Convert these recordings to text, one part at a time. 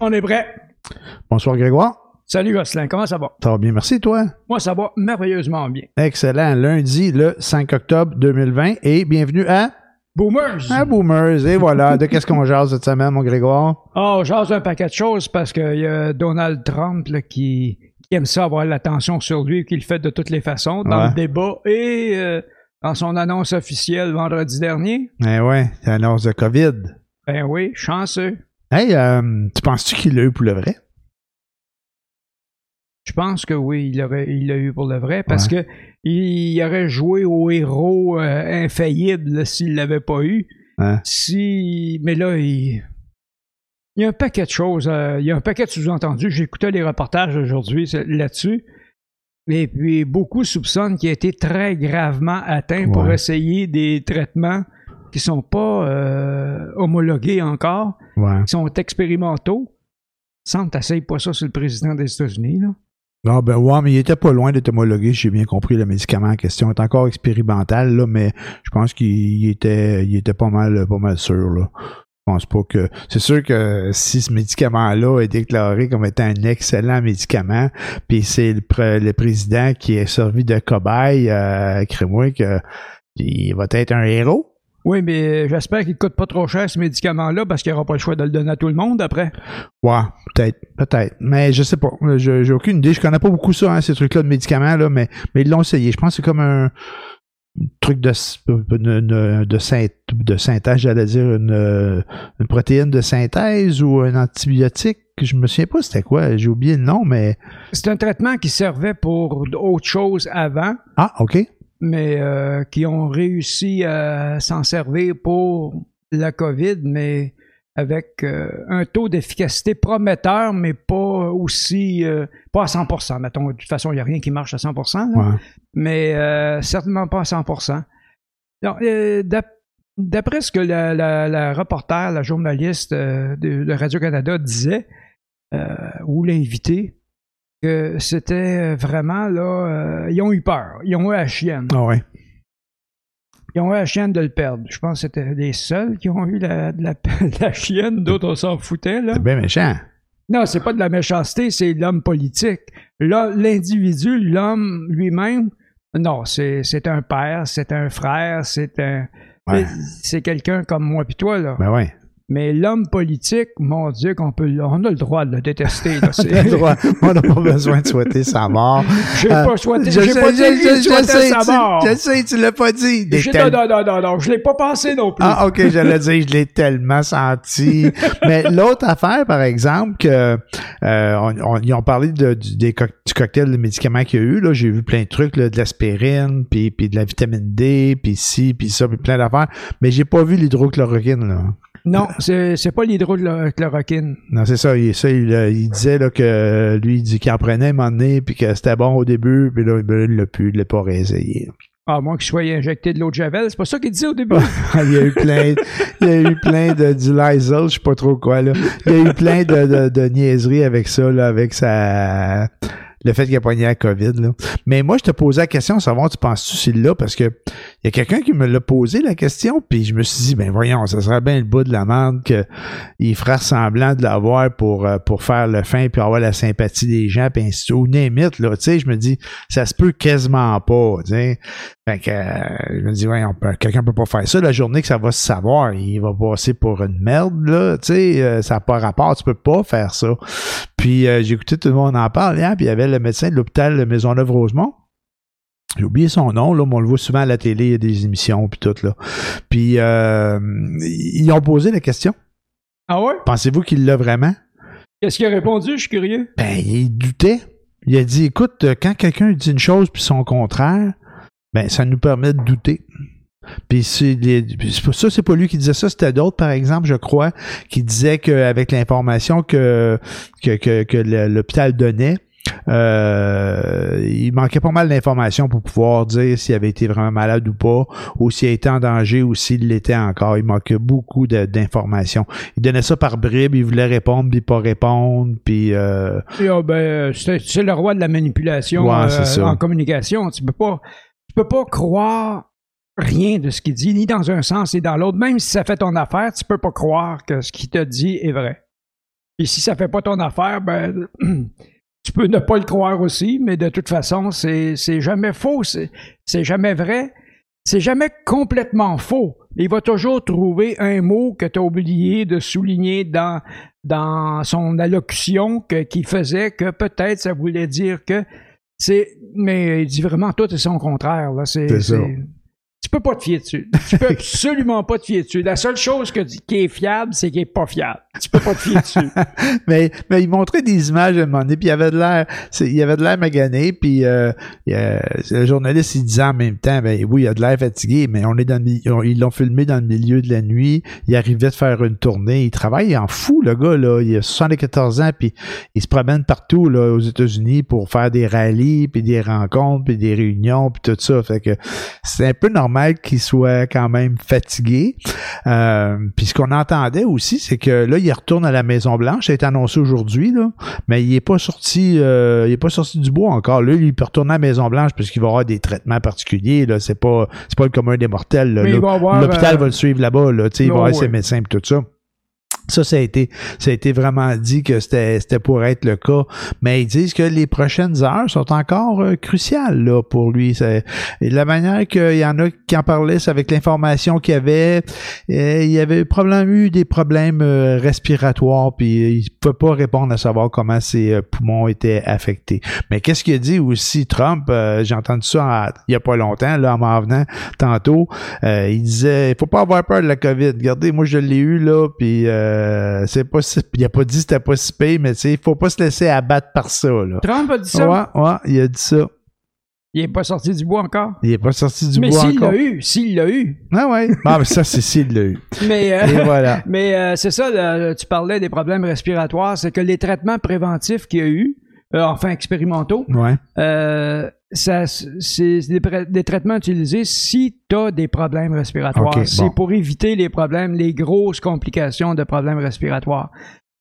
On est prêt. Bonsoir Grégoire. Salut Gosselin, comment ça va? Ça va bien, merci toi. Moi, ça va merveilleusement bien. Excellent. Lundi, le 5 octobre 2020 et bienvenue à... Boomers! À Boomers. Et voilà, de qu'est-ce qu'on jase cette semaine, mon Grégoire? Oh, jase un paquet de choses parce qu'il y a Donald Trump là, qui, qui aime ça avoir l'attention sur lui et qui le fait de toutes les façons dans Ouais. le débat et euh, dans son annonce officielle vendredi dernier. Eh ouais, l'annonce de COVID. Ben oui, chanceux. Hey, euh, tu penses-tu qu'il l'a eu pour le vrai? Je pense que oui, il l'a eu pour le vrai parce que il aurait joué au héros euh, infaillible s'il l'avait pas eu. Si, mais là, il, il y a un paquet de choses, euh, il y a un paquet de sous-entendus. J'écoutais les reportages aujourd'hui là-dessus. Et puis, beaucoup soupçonnent qu'il a été très gravement atteint pour essayer des traitements qui sont pas euh, homologués encore, Ouais. qui sont expérimentaux. Semble t'essayes pas ça sur le président des États-Unis, là. Ah ben ouais, mais il était pas loin d'être homologué, j'ai bien compris, le médicament en question. Il est encore expérimental, là, mais je pense qu'il il était, il était pas mal, pas mal sûr, là. Je pense pas que. C'est sûr que si ce médicament-là est déclaré comme étant un excellent médicament, puis c'est le, pr- le président qui est servi de cobaye, euh, crée-moi que il va être un héros. Oui, mais j'espère qu'il coûte pas trop cher ce médicament-là parce qu'il n'y aura pas le choix de le donner à tout le monde après. Ouais, peut-être, peut-être. Mais je sais pas. Je- J'ai aucune idée. Je connais pas beaucoup ça, hein, ces trucs-là de médicaments, là, mais, mais ils l'ont essayé. Je pense que c'est comme un truc de, de, de, de, syn- de synthèse, j'allais dire une, euh, une protéine de synthèse ou un antibiotique. Je me souviens pas c'était quoi. J'ai oublié le nom, mais. C'est un traitement qui servait pour autre chose avant, Ah, OK. Mais euh, qui ont réussi à s'en servir pour la COVID, mais avec euh, un taux d'efficacité prometteur, mais pas aussi, euh, pas à 100%. Mettons, de toute façon, il n'y a rien qui marche à 100%, là, Ouais. mais certainement pas à 100%. Donc, euh, d'ap- D'après ce que la, la- la reporter, la journaliste de, de Radio-Canada disait, ou l'invité, que c'était vraiment là, euh, ils ont eu peur, ils ont eu la chienne. Ah ouais. Ils ont eu la chienne de le perdre. Je pense que c'était les seuls qui ont eu la, chienne, d'autres on s'en foutait. Là. C'est bien méchant. Non, c'est pas de la méchanceté, c'est l'homme politique. Là, l'individu, l'homme lui-même, non, c'est c'est un père, c'est un frère, c'est un. Ouais. C'est quelqu'un comme moi puis toi, là. Ben ouais. Mais l'homme politique, mon Dieu, qu'on peut, on a le droit de le détester. Là. C'est- On a le droit- on n'a pas besoin de souhaiter sa mort. J'ai Euh, pas souhaité, je j'ai sais, pas dit je- je- je sais, sa tu- mort. Je sais, tu l'as pas dit. Tel- Non, non, non, non, je l'ai pas pensé non plus. Ah, ok, j'allais dire, je l'ai tellement senti. Mais l'autre affaire, par exemple, que euh, on, on- ils ont parlé de- du, des du cocktail de médicaments qu'il y a eu. Là, j'ai vu plein de trucs, là, de l'aspirine, puis, puis de la vitamine D, puis ci, puis ça, puis plein d'affaires. Mais j'ai pas vu l'hydrochloroquine. Là. Non, c'est c'est pas l'hydrochloroquine. Non, c'est ça. Il, ça, il, euh, il disait là, que lui, il dit qu'il en prenait un moment donné, puis que c'était bon au début, puis là, ben, il l'a plus, il l'a pas réessayé. À moins qu'il soit injecté de l'eau de Javel. C'est pas ça qu'il disait au début. il y a eu plein, il y a eu plein de du Lysol, je sais pas trop quoi là. Il y a eu plein de, de, de niaiseries avec ça là, avec sa le fait qu'il a pogné la COVID là. Mais moi je te posais la question, savoir tu penses-tu c'est là parce que il y a quelqu'un qui me l'a posé la question puis je me suis dit ben voyons, ça serait bien le bout de la merde que il ferait semblant de l'avoir pour euh, pour faire le fin puis avoir la sympathie des gens puis ainsi ou là, tu sais, je me dis ça se peut quasiment pas, tu. Fait que euh, je me dis, peut- quelqu'un peut pas faire ça. La journée que ça va se savoir, il va passer pour une merde, là. Tu sais, euh, ça n'a pas rapport, tu peux pas faire ça. Puis euh, j'ai écouté tout le monde en parler, hein, puis il y avait le médecin de l'hôpital Maisonneuve-Rosemont. J'ai oublié son nom, là, mais on le voit souvent à la télé, il y a des émissions, puis tout, là. Puis euh, ils ont posé la question. Ah ouais? Pensez-vous qu'il l'a vraiment? Qu'est-ce qu'il a répondu? Je suis curieux. Ben, il doutait. Il a dit, écoute, euh, quand quelqu'un dit une chose puis son contraire, ben, ça nous permet de douter. Puis ça, c'est pas lui qui disait ça, c'était d'autres, par exemple, je crois, qui disaient qu'avec l'information que, que, que, que le- l'hôpital donnait, euh, il manquait pas mal d'informations pour pouvoir dire s'il avait été vraiment malade ou pas, ou s'il était en danger ou s'il l'était encore. Il manquait beaucoup d'informations. Il donnait ça par bribes, il voulait répondre, puis pas répondre, puis euh, ah, ben, c'est c'est le roi de la manipulation Ouais, euh, en communication. Tu peux pas, tu peux pas croire rien de ce qu'il dit, ni dans un sens ni dans l'autre. Même si ça fait ton affaire, tu peux pas croire que ce qu'il te dit est vrai. Et si ça fait pas ton affaire, ben tu peux ne pas le croire aussi, mais de toute façon, c'est jamais faux, c'est jamais vrai, c'est jamais complètement faux. Il va toujours trouver un mot que tu as oublié de souligner dans, dans son allocution que, qui faisait que peut-être ça voulait dire que c'est. Mais il dit vraiment tout et son contraire. C'est ça tu peux pas te fier dessus. Tu peux absolument pas te fier dessus. La seule chose que, qui est fiable, c'est qu'il est pas fiable. Tu peux pas te fier dessus. mais, mais il montrait des images à un moment donné, puis il avait de l'air, il y avait de l'air magané, puis euh, le journaliste il disait en même temps, ben oui, il a de l'air fatigué, mais on est dans le, ils l'ont filmé dans le milieu de la nuit. Il arrivait de faire une tournée. Il travaille en fou, le gars là. Il a 74 ans, puis il se promène partout là aux États-Unis pour faire des rallyes, puis des rencontres, puis des réunions, puis tout ça. Fait que c'est un peu normal qu'il soit quand même fatigué. Euh, puis ce qu'on entendait aussi, c'est que là, il retourne à la Maison Blanche. Ça a été annoncé aujourd'hui, là, mais il est pas sorti, euh, il est pas sorti du bois encore. Là, il peut retourner à la Maison Blanche parce qu'il va avoir des traitements particuliers. Là, c'est pas, c'est pas le commun des mortels. L'hôpital euh, va le suivre là-bas. Là, il va avoir ses médecins et tout ça. Ça, ça a été, ça a été vraiment dit que c'était, c'était pour être le cas. Mais ils disent que les prochaines heures sont encore euh, cruciales là, pour lui. C'est, la manière qu'il y en a qui en parlaient, c'est avec l'information qu'il y avait. Euh, il y avait probablement eu des problèmes euh, respiratoires, puis il ne pouvait pas répondre à savoir comment ses poumons étaient affectés. Mais qu'est-ce qu'il a dit aussi Trump? j'ai entendu ça il n'y a pas longtemps, là, en m'en venant tantôt. il disait, il faut pas avoir peur de la COVID. Regardez, moi je l'ai eu là, puis euh, c'est pas il a pas dit que c'était pas si pire, mais il faut pas se laisser abattre par ça. Là. Trump a dit ça? Ouais, ouais, il a dit ça. Il est pas sorti du bois encore? Il est pas sorti du bois encore. Mais s'il l'a eu, s'il l'a eu. Ah ouais. Ah, mais ça, c'est s'il l'a eu. Mais, euh, Et voilà. Mais euh, c'est ça, tu parlais des problèmes respiratoires, c'est que les traitements préventifs qu'il y a eu, enfin expérimentaux, ouais ça, c'est des, traitements utilisés si tu as des problèmes respiratoires. c'est pour éviter les problèmes, les grosses complications de problèmes respiratoires.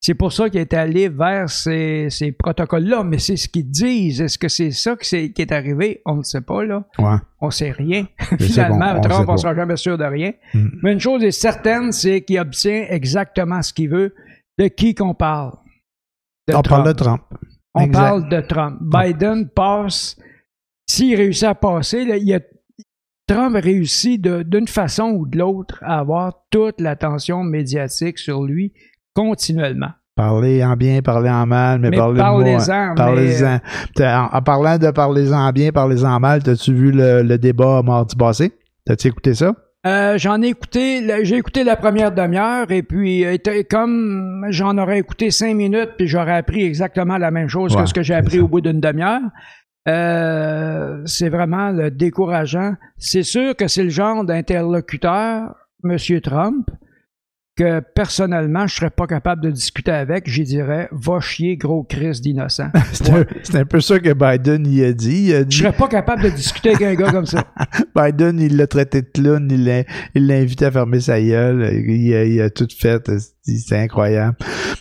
C'est pour ça qu'il est allé vers ces, ces protocoles-là, mais c'est ce qu'ils disent. Est-ce que c'est ça qui est, qui est, arrivé? On ne sait pas, là. Ouais. On sait rien. Finalement, Trump, on ne sera jamais sûr de rien. Mm. Mais une chose est certaine, c'est qu'il obtient exactement ce qu'il veut. De qui qu'on parle? on parle de Trump. On parle de Trump. Biden passe s'il réussit à passer, il a, Trump a réussi d'une façon ou de l'autre à avoir toute l'attention médiatique sur lui continuellement. Parler en bien, parler en mal, mais, parler parlez-en. Parlez-en. En, parlant de parler en bien, parler en mal, as-tu vu le, débat mardi passé? T'as-tu écouté ça? Euh, j'en ai écouté, j'ai écouté la première demi-heure et puis comme j'en aurais écouté cinq minutes puis j'aurais appris exactement la même chose que ce que j'ai appris au bout d'une demi-heure. Euh, c'est vraiment le décourageant. C'est sûr que c'est le genre d'interlocuteur, M. Trump, que personnellement, je serais pas capable de discuter avec, j'y dirais, va chier, gros Chris d'innocent. c'est un, peu ça que Biden y a dit. Il Je serais pas capable de discuter avec un gars comme ça. Biden, il l'a traité de clown, il l'a invité à fermer sa gueule, il a, il a tout fait. C'est incroyable.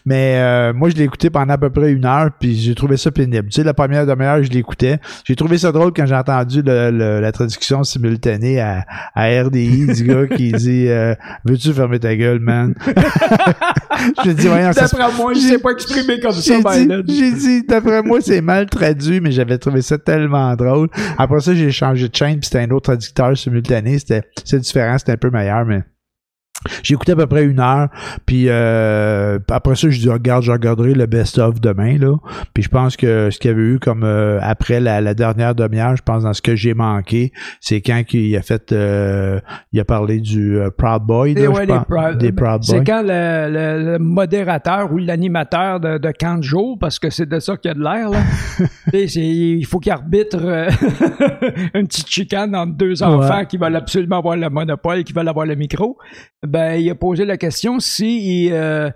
Mais euh, moi, je l'ai écouté pendant à peu près une heure, puis j'ai trouvé ça pénible. Tu sais, la première demi-heure, je l'écoutais. J'ai trouvé ça drôle quand j'ai entendu le, la traduction simultanée à, à RDI du gars qui dit euh, Veux-tu fermer ta gueule, man? j'ai dit, voyons, ça. D'après moi, je sais pas exprimer comme ça, J'ai dit, d'après moi, c'est mal traduit, mais j'avais trouvé ça tellement drôle. Après ça, j'ai changé de chaîne, puis c'était un autre traducteur simultané. C'était, c'est différent, c'était un peu meilleur, mais j'ai écouté à peu près une heure, puis euh, après ça, je dis regarde, je regarderai le best-of demain, là. Puis je pense que ce qu'il y avait eu comme euh, après la, dernière demi-heure, je pense dans ce que j'ai manqué, c'est quand il a fait euh, il a parlé du Proud Boy, là, ouais, des Proud Boys. C'est quand le, modérateur ou l'animateur de, de camp de parce que c'est de ça qu'il y a de l'air, là. il faut qu'il arbitre une petite chicane entre deux enfants qui veulent absolument avoir le monopole et qui veulent avoir le micro ben, il a posé la question si il, euh,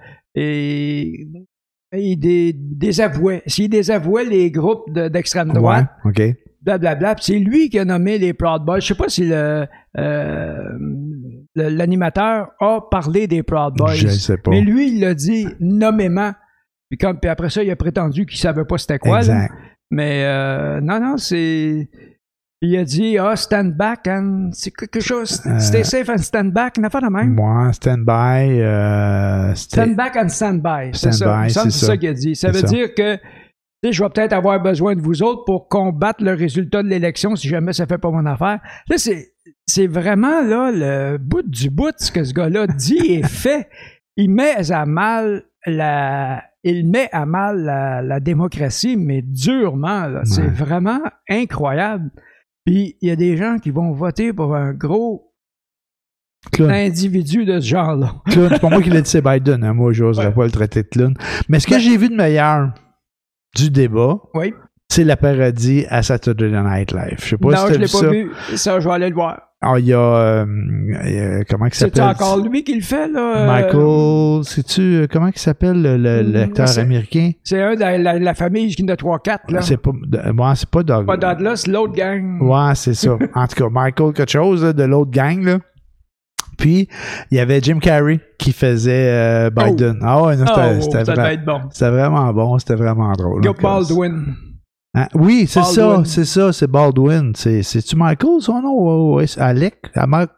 désavouait, s'il désavouait les groupes d'extrême droite. Ouais. Blablabla. C'est lui qui a nommé les Proud Boys. Je sais pas si euh, l'animateur a parlé des Proud Boys. Je sais pas. Mais lui, il l'a dit nommément. Puis, comme, puis après ça, il a prétendu qu'il savait pas c'était quoi. Exact. Mais euh, non, non, c'est Puis il a dit Ah, stand back and. C'est quelque chose. Euh, Stay safe and stand back. N'a pas de même? Moi, stand-by. Euh, c'était- Stand back and stand by. C'est Stand ça. by, ça. ça qu'il a dit. Ça veut ça. dire que je vais peut-être avoir besoin de vous autres pour combattre le résultat de l'élection si jamais ça fait pas mon affaire. Là, c'est, c'est vraiment là, le bout du bout ce que ce gars-là dit et fait. Il met à mal la, il met à mal la, la démocratie, mais durement. C'est Ouais. vraiment incroyable. Puis il y a des gens qui vont voter pour un gros Clown. individu de ce genre-là. Clown. C'est pas moi qui l'ai dit, c'est Biden. hein. Moi, j'oserais Ouais. pas le traiter de clown. Mais ce que Ben- j'ai vu de meilleur du débat, Oui. c'est la parodie à Saturday Night Live. Je sais pas non, si je l'ai pas ça. vu. Ça, je vais aller le voir. Ah, il y a, euh, euh, comment il C'est s'appelle? encore lui qui le fait, là? euh, Michael, sais-tu, euh, comment il s'appelle le- le- Hmm, l'acteur c'est- américain? C'est un de la, la- la famille qui en a 3-4, là. C'est pas, ouais, c'est pas Doug. Pas Douglas, l'autre gang. Ouais, c'est ça. En tout cas, Michael quelque chose là, de l'autre gang, là. Puis, il y avait Jim Carrey qui faisait euh, Biden. Ah ouais, non, Oh, c'était, c'était ça vra- devait être bon. c'était vraiment bon, c'était vraiment drôle. Euh, Baldwin. Hein, Oui, c'est Baldwin. ça, c'est ça, c'est Baldwin. C'est, c'est-tu Michael, son nom? Ouais, c'est Alec? Ah, Michael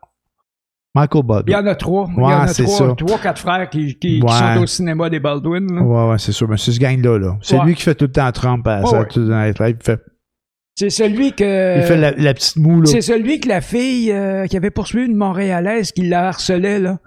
Il y Baldwin. en a trois. Il y en a trois, trois, quatre frères qui, qui, qui Ouais. sont au cinéma des Baldwin. là. Ouais, ouais, c'est sûr. Mais c'est ce gang-là, là. C'est lui qui fait tout le temps Trump à Saturday fait, C'est celui que. il fait la, la petite moue, là. C'est celui que la fille euh, qui avait poursuivi une Montréalaise qui la harcelait, là.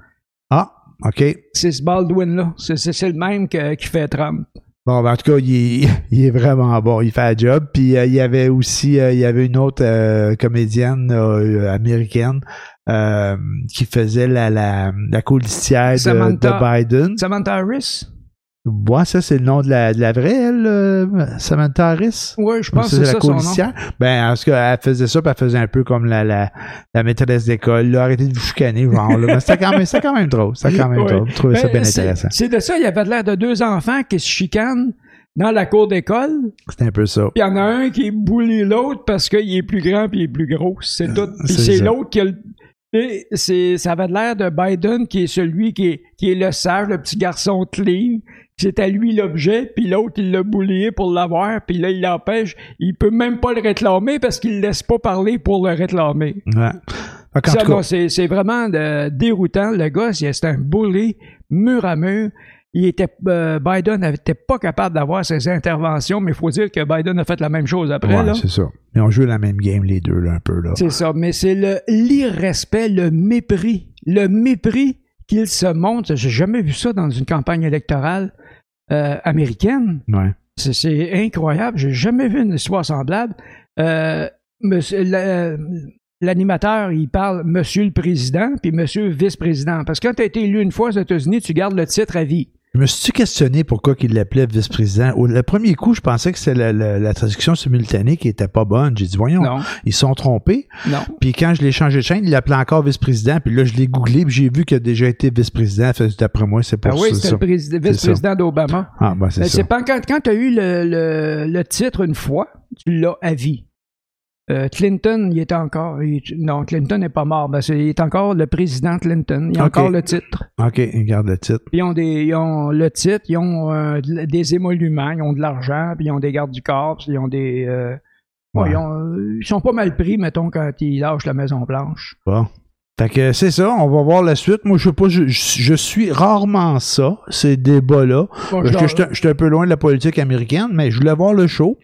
Ah, OK. C'est ce Baldwin-là. C'est, le même que- qui fait Trump. Bon, ben, en tout cas, il est, il est vraiment bon. Il fait la job. Puis euh, il y avait aussi, euh, il y avait une autre euh, comédienne euh, américaine euh, qui faisait la, la, la de, de Biden. Samantha Harris? Ouais, ça, c'est le nom de la, de la vraie, elle, euh, Samantha Harris? Oui, je pense que c'est c'est la ça son nom. Ben, en tout cas, elle faisait ça, puis elle faisait un peu comme la, la, la maîtresse d'école. Là, arrêtez de vous chicaner, genre, là. Mais c'était quand même, quand même drôle. C'était quand même Ouais. drôle. Je trouvais ça Ben, bien c'est- intéressant. C'est de ça, il y avait l'air de deux enfants qui se chicanent dans la cour d'école. C'était un peu ça. Puis il y en a un qui bully l'autre parce qu'il est plus grand puis il est plus gros. C'est tout. Puis c'est c'est ça. l'autre qui a le. et c'est, ça avait l'air de Biden qui est celui qui est, qui est le sage, le petit garçon clean. C'est à lui l'objet, puis l'autre, il l'a boulié pour l'avoir, puis là, il l'empêche. Il peut même pas le réclamer parce qu'il le laisse pas parler pour le réclamer. Ouais. C'est, vraiment de- déroutant. Le gars, c'est un bully mur à mur. Il était, euh, Biden n'était pas capable d'avoir ses interventions, mais il faut dire que Biden a fait la même chose après. ouais, c'est ça. Ils ont joué la même game, les deux, là, un peu. C'est ça, mais c'est le l'irrespect, le mépris, le mépris qu'il se montre. J'ai jamais vu ça dans une campagne électorale euh, américaine. Ouais. C'est- C'est incroyable. J'ai jamais vu une histoire semblable. Euh, L'animateur, il parle Monsieur le Président puis Monsieur le Vice-président. Parce que quand tu as été élu une fois aux États-Unis, tu gardes le titre à vie. Je me suis questionné pourquoi il l'appelait vice-président? Au le premier coup, je pensais que c'était la, la- la traduction simultanée qui était pas bonne. J'ai dit, voyons, Non, ils sont trompés. non. Puis quand je l'ai changé de chaîne, il l'appelait encore vice-président. Puis là, je l'ai googlé, puis j'ai vu qu'il a déjà été vice-président. D'après moi, c'est pour Ah oui, ça. le président- vice-président d'Obama. Ah, ben c'est Mais ça. c'est pas quand, quand tu as eu le, le- le titre une fois, tu l'as à vie. Euh, Clinton, il est encore. il- non, Clinton n'est pas mort. Ben, il est encore le président Clinton. Il a encore le titre. OK, il garde le titre. Ils ont, des, ils ont le titre, ils ont euh, de- des émoluments, ils ont de l'argent, puis ils ont des gardes du corps, puis ils ont des. euh, ouais, Ouais. ils, ont- ils sont pas mal pris, mettons, quand ils lâchent la Maison Blanche. Bon. Fait que c'est ça, on va voir la suite. Moi, je sais pas, je, je- je suis rarement ça, ces débats-là. Bon, Parce je que j'étais j'étais un peu loin de la politique américaine, mais je voulais voir le show.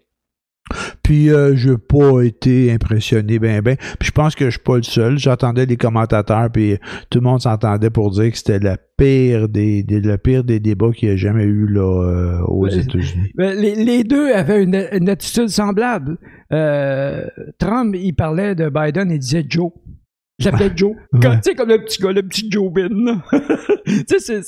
Puis euh, j'ai pas été impressionné ben ben. Puis je pense que je suis pas le seul. J'entendais les commentateurs, puis tout le monde s'entendait pour dire que c'était la pire des, des- le pire des débats qu'il y a jamais eu là euh, aux Ouais. États-Unis. Ben, Les, les deux avaient une, une attitude semblable. Euh, Trump, il parlait de Biden, il disait Joe. J'appelais Joe. Ouais. Tu sais, comme le petit gars, le petit Joe Bin. tu sais,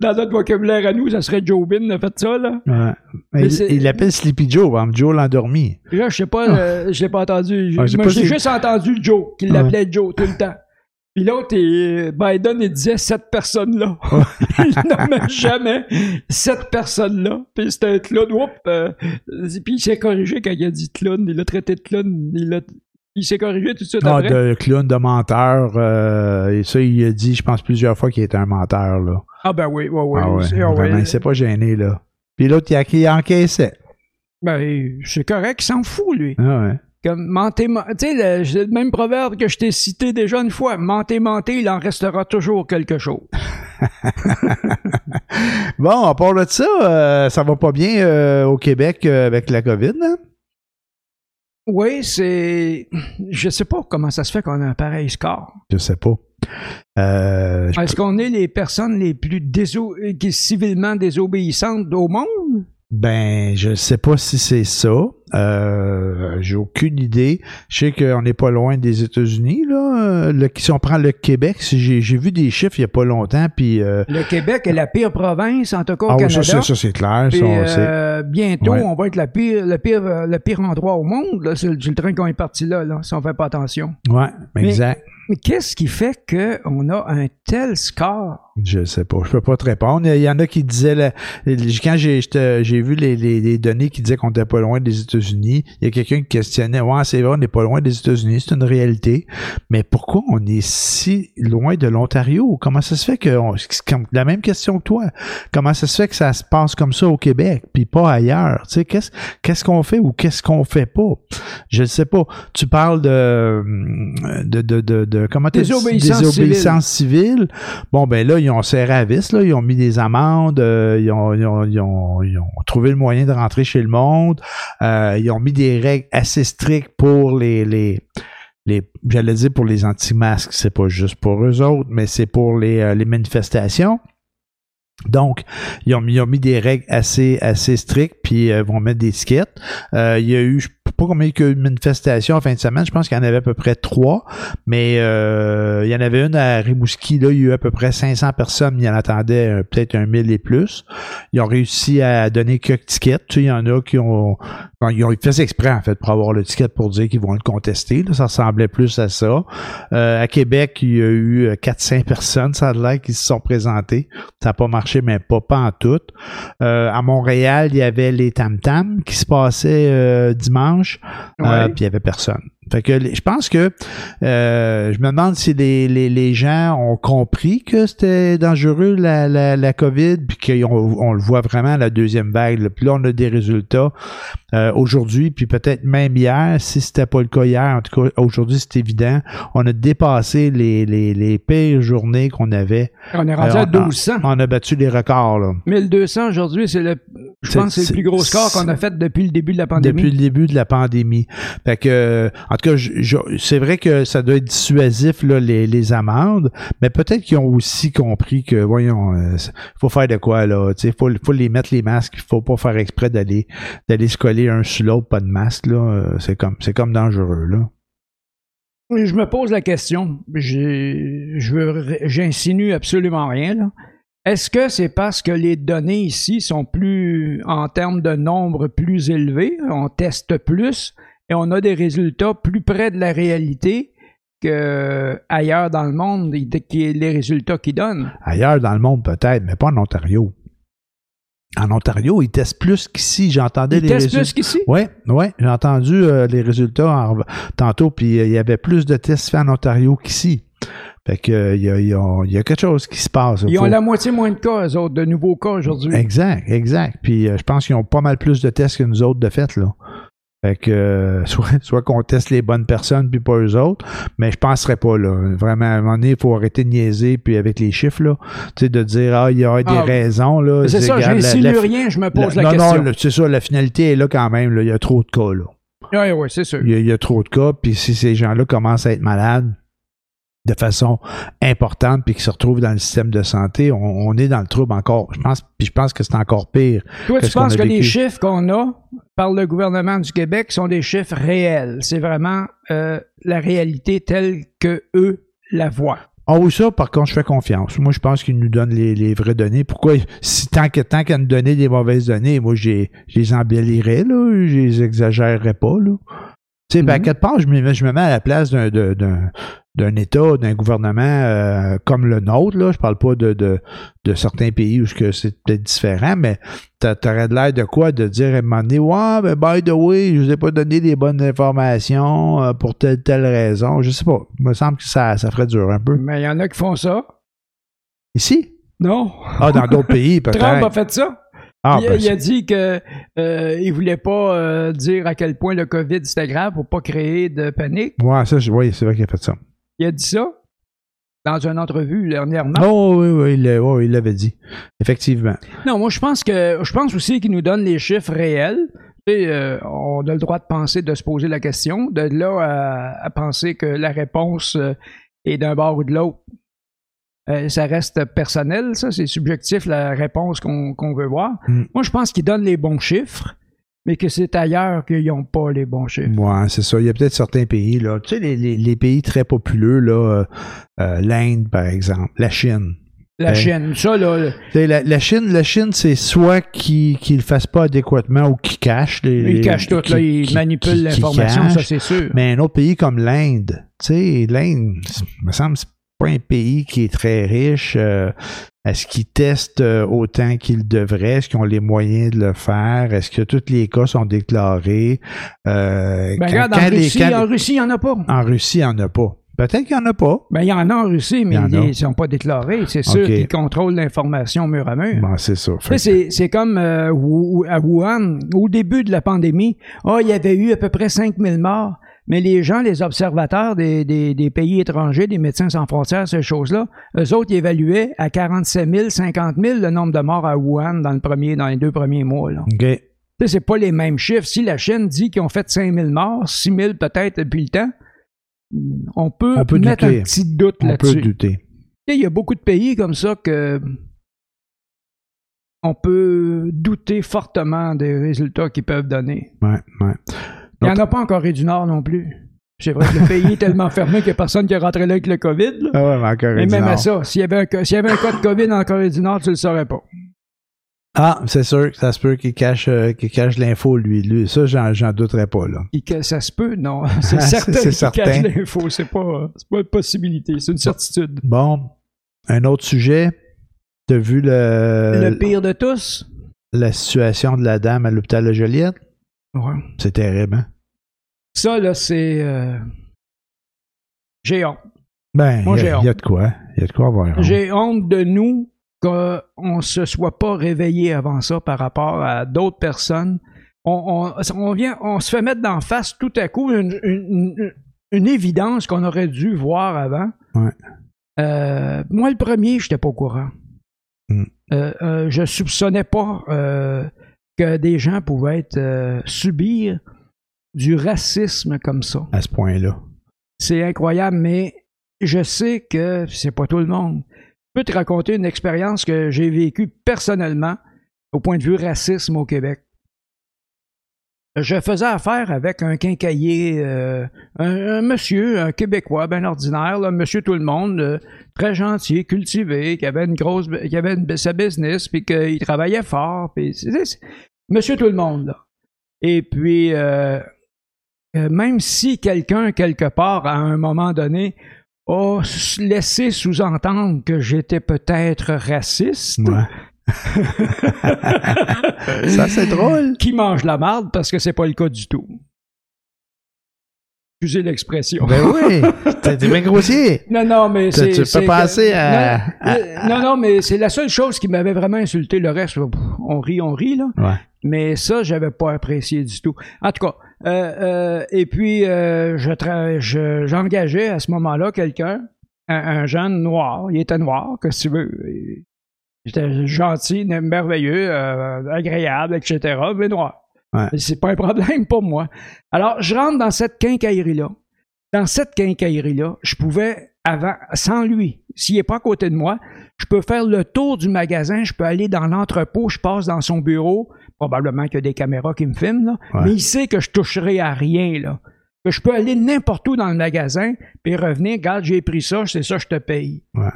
dans notre vocabulaire à nous, ça serait Joe Bin, a fait ça, là. Ouais. Mais il l'appelle Sleepy Joe, exemple, Joe l'endormi. Là, je sais pas, euh, je l'ai pas entendu. Ah, j'ai Moi, juste entendu Joe, qu'il l'appelait Joe tout le temps. Puis l'autre, Biden, il disait cette personne-là. il nommait jamais cette personne-là. Puis c'était un clown. Oups, euh, puis il s'est corrigé quand il a dit clown. Il l'a traité de clown. Il, l'a- il s'est corrigé tout de suite Ah, après? de clown, de menteur. euh, et ça, il a dit, je pense, plusieurs fois qu'il était un menteur, là. Ah ben oui, ouais, ouais. ah ouais, ah ouais. il s'est pas gêné, là. Puis l'autre, il, a- il encaissait. Ben, c'est correct, il s'en fout, lui. Ah ouais. Comme mentez, men- tu sais, le, le même proverbe que je t'ai cité déjà une fois. Mentez, mentez, il en restera toujours quelque chose. Bon, à part de ça, euh, ça va pas bien euh, au Québec euh, avec la COVID, hein? Oui, c'est. Je sais pas comment ça se fait qu'on a un pareil score. Je sais pas. Euh, Est-ce qu'on est les personnes les plus déso... qui civilement désobéissantes au monde? Ben, je sais pas si c'est ça. Euh, J'ai aucune idée. Je sais qu'on n'est pas loin des États-Unis, là. Euh, Le, si on prend le Québec, si j'ai vu des chiffres il y a pas longtemps, puis... Euh, Le Québec est la pire province, en tout cas au ah oui, Canada. ça, c'est- ça, c'est clair. Ça, euh, bientôt, Ouais. on va être la pire, le, pire, le pire endroit au monde. là. C'est le, train qu'on est parti là, là, si on fait pas attention. Ouais, mais- exact. Mais qu'est-ce qui fait qu'on a un tel score? Je sais pas, je peux pas te répondre. Il y en a qui disaient, la- quand j'ai vu les, les- les données qui disaient qu'on était pas loin des États-Unis, il y a quelqu'un qui questionnait, ouais, c'est vrai, on n'est pas loin des États-Unis, c'est une réalité, mais pourquoi on est si loin de l'Ontario? Comment ça se fait que, on- la même question que toi, comment ça se fait que ça se passe comme ça au Québec, puis pas ailleurs? Tu sais, qu'est-ce qu'est-ce qu'on fait ou qu'est-ce qu'on fait pas? Je ne sais pas. Tu parles de, de, de, de, de comment t'as dit? Désobéissance Désobéissance civile. Bon, ben là, ils ont serré à vis, là, ils ont mis des amendes, euh, ils, ont, trouvé le moyen de rentrer chez le monde, euh, ils ont mis des règles assez strictes pour les, les, j'allais dire pour les anti-masques, c'est pas juste pour eux autres, mais c'est pour les, euh, manifestations. Donc, ils ont, mis, des règles assez, assez strictes, puis euh, vont mettre des tickets. Il y a eu, je pas combien il y a eu de manifestations en fin de semaine, je pense qu'il y en avait à peu près trois, mais euh, il y en avait une à Rimouski, là, il y a eu à peu près 500 personnes, mais il y en attendait euh, peut-être un mille et plus. Ils ont réussi à donner quelques tickets, tu sais, il y en a qui ont, bon, ils ont fait exprès, en fait, pour avoir le ticket pour dire qu'ils vont le contester, ça ressemblait plus à ça. Euh, à Québec, il y a eu euh, 400 personnes, ça a l'air, qui se sont présentées. Ça n'a pas marché, mais pas, pas en tout. Euh, à Montréal, il y avait les tam-tams qui se passaient euh, dimanche, euh, Ouais. puis il y avait personne. Fait que je pense que euh, je me demande si les, les, les gens ont compris que c'était dangereux la, la, la COVID, puis qu'on on le voit vraiment la deuxième vague. là. Puis là, on a des résultats euh, aujourd'hui, puis peut-être même hier, si c'était pas le cas hier, en tout cas aujourd'hui c'est évident, on a dépassé les, les, les pires journées qu'on avait. On est rendu Euh, à on- 1200. On a battu les records là. 1200 aujourd'hui, c'est le, je pense que c'est le plus gros score qu'on a fait depuis le début de la pandémie. Depuis le début de la pandémie. Fait que, euh, en tout cas, c'est vrai que ça doit être dissuasif, les, amendes, mais peut-être qu'ils ont aussi compris que, voyons, euh, faut faire de quoi, là. Sais, faut, faut les mettre les masques, il faut pas faire exprès d'aller, d'aller se coller un sur l'autre, pas de masque, là. Euh, C'est comme, comme dangereux, là. Je me pose la question, j'insinue absolument rien. Est-ce que c'est parce que les données ici sont plus, en termes de nombre, plus élevés, on teste plus et on a des résultats plus près de la réalité que ailleurs dans le monde, qui les résultats qu'ils donnent? Ailleurs dans le monde, peut-être, mais pas en Ontario. En Ontario, ils testent plus qu'ici. J'entendais Ils les testent résultats. plus qu'ici? Oui, ouais, j'ai entendu euh, les résultats en- tantôt, puis euh, il y avait plus de tests faits en Ontario qu'ici. Fait que euh, il y, a, il y a- il y a quelque chose qui se passe. Ils ont la moitié moins de cas, eux autres, de nouveaux cas aujourd'hui. Exact, exact. Puis euh, je pense qu'ils ont pas mal plus de tests que nous autres de fait, là. Fait que euh, soit, soit qu'on teste les bonnes personnes puis pas eux autres, mais je penserais pas là. Vraiment, à un moment donné, il faut arrêter de niaiser puis avec les chiffres là, tu sais de dire ah il y a des Ah, raisons là. C'est ça, la- j'insinue la- rien, je me pose la, non question. non, le- c'est ça, la finalité est là quand même. Là. Il y a trop de cas là. Oui, oui, c'est sûr. Il y, a, il y a trop de cas, puis si ces gens-là commencent à être malades de façon importante, puis qu'ils se retrouvent dans le système de santé, on, on est dans le trouble encore. Je pense, puis je pense que c'est encore pire. Toi, tu Qu'est-ce qu'on penses que les chiffres qu'on a par le gouvernement du Québec sont des chiffres réels? C'est vraiment euh, la réalité telle que eux la voient. Oui, ça, par contre, je fais confiance. Moi, je pense qu'ils nous donnent les, les vraies données. Pourquoi, si tant que tant qu'à nous donner des mauvaises données, moi, je les embellirais, là, je les exagérerais pas, là. Tu sais, ben, à Mhm. quelque part, je me, mets- je me mets à la place d'un, d'un, d'un État, d'un gouvernement euh, comme le nôtre, là. Je parle pas de, de, de certains pays où c'est peut-être différent, mais t'a- t'aurais de l'air de quoi? De dire à un moment donné, ouais, ben, by the way, je vous ai pas donné les bonnes informations euh, pour telle, telle raison. Je sais pas. Il me semble que ça, ça ferait dur un peu. Mais il y en a qui font ça. Ici? Non. Ah, dans d'autres pays, Trump a peut-être. fait ça. Ah, il, ben, il a dit que euh, il voulait pas euh, dire à quel point le COVID c'était grave pour pas créer de panique. ouais, ça, je- oui, c'est vrai qu'il a fait ça. Il a dit ça dans une entrevue dernièrement. Oh, oui, oui, il l'a- oui, il l'avait dit. Effectivement. Non, moi je pense que je pense aussi qu'il nous donne les chiffres réels. Euh, on a le droit de penser, de se poser la question. De là à, à penser que la réponse euh, est d'un bord ou de l'autre. Euh, ça reste personnel, ça, c'est subjectif, la réponse qu'on veut voir. Mm. Moi, je pense qu'il donne les bons chiffres, mais que c'est ailleurs qu'ils n'ont pas les bons chiffres. Ouais, c'est ça. Il y a peut-être certains pays, là. Tu sais, les, les- les pays très populeux, là, euh, euh, l'Inde, par exemple, la Chine. La Ben, Chine, ça, là, La, la Chine, la Chine, c'est soit qu'ils ne le fassent pas adéquatement ou qu'ils cachent. Les, ils cachent tout, là, ils manipulent l'information, ça, c'est sûr. Mais un autre pays comme l'Inde, tu sais, l'Inde, me semble, c'est pas un pays qui est très riche. euh, est-ce qu'ils testent euh, autant qu'ils devraient? Est-ce qu'ils ont les moyens de le faire? Est-ce que tous les cas sont déclarés? Euh, Ben, quand- regarde, quand en les- Russie, quand- en Russie, il n'y en a pas. en Russie, il n'y en a pas. Peut-être qu'il n'y en a pas. Ben, il y en a en Russie, mais Il ils ne sont pas déclarés. C'est sûr qu'ils contrôlent l'information mur à mur. Bon, c'est c'est, comme euh, à Wuhan, au début de la pandémie, ah, il y avait eu à peu près 5000 morts, mais les gens, les observateurs des, des, des pays étrangers, des médecins sans frontières, ces choses-là, eux autres, ils évaluaient à 47 000, 50 000 le nombre de morts à Wuhan dans, le premier, dans les deux premiers mois. Là. OK. Tu sais, c'est pas les mêmes chiffres. Si la Chine dit qu'ils ont fait 5000 morts, 6000 peut-être depuis le temps, on peut, On peut mettre douter. un petit doute On peut là-dessus. douter. Il y a beaucoup de pays comme ça que on peut douter fortement des résultats qu'ils peuvent donner. Ouais, ouais. Il n'y en a pas en Corée du Nord non plus. C'est vrai que le pays est tellement fermé qu'il n'y a personne qui est rentré là avec le COVID. là. Ah ouais, mais encore Mais même à ça, s'il y, avait un, cas- s'il y avait un cas de COVID en Corée du Nord, tu le saurais pas. Ah, c'est sûr que ça se peut qu'il cache, euh, qu'il cache l'info, lui. lui. Ça, j'en, j'en douterais pas, là. Et ça se peut, non. C'est Ah, certain c'est qu'il certain. cache l'info. C'est pas, c'est pas une possibilité, c'est une certitude. Bon, un autre sujet. T'as vu le, le pire de tous? la situation de la dame à l'hôpital de Joliette? Ouais. C'est terrible, hein? Ça, là, c'est... euh, J'ai honte. Ben, il y, j'ai a- y de quoi. Il y a de quoi avoir honte. J'ai honte de nous qu'on ne se soit pas réveillé avant ça par rapport à d'autres personnes. On, on- on vient, on se fait mettre d'en face tout à coup une, une- une- une évidence qu'on aurait dû voir avant. Ouais. Euh, moi, le premier, je n'étais pas au courant. Mm. Euh, euh, je soupçonnais pas que des gens pouvaient être, euh, subir du racisme comme ça. À ce point-là. C'est incroyable, mais je sais que c'est pas tout le monde. Je peux te raconter une expérience que j'ai vécue personnellement au point de vue racisme au Québec. Je faisais affaire avec un quincailler, euh, un, un monsieur, un Québécois, bien ordinaire, là, monsieur tout le monde, euh, très gentil, cultivé, qui avait une grosse, qui avait une- sa business, puis qu'il travaillait fort, puis monsieur tout le monde, là. Et puis, euh, euh, même si quelqu'un, quelque part, à un moment donné, a laissé sous-entendre que j'étais peut-être raciste, Ouais. ça, c'est drôle. qui mange la marde parce que c'est pas le cas du tout. Excusez l'expression. Ben oui. T'es bien grossier. Non, non, mais c'est. tu peux que- à- Non, à- non, non, mais c'est la seule chose qui m'avait vraiment insulté. Le reste, on rit, on rit, là. Ouais. Mais ça, j'avais pas apprécié du tout. En tout cas, euh, euh, et puis euh, je tra- je- j'engageais à ce moment-là quelqu'un, un, un jeune noir. Il était noir, que tu veux. Il était gentil, merveilleux, agréable, etc. Mais noir. Ouais. C'est pas un problème pour moi. Alors, je rentre dans cette quincaillerie-là. Dans cette quincaillerie-là, je pouvais, avant, sans lui, s'il n'est pas à côté de moi, je peux faire le tour du magasin, je peux aller dans l'entrepôt, je passe dans son bureau, probablement qu'il y a des caméras qui me filment, là, Ouais. mais il sait que je toucherai à rien, là. Que je peux aller n'importe où dans le magasin, puis revenir, regarde, j'ai pris ça, c'est ça, je te paye. Ouais.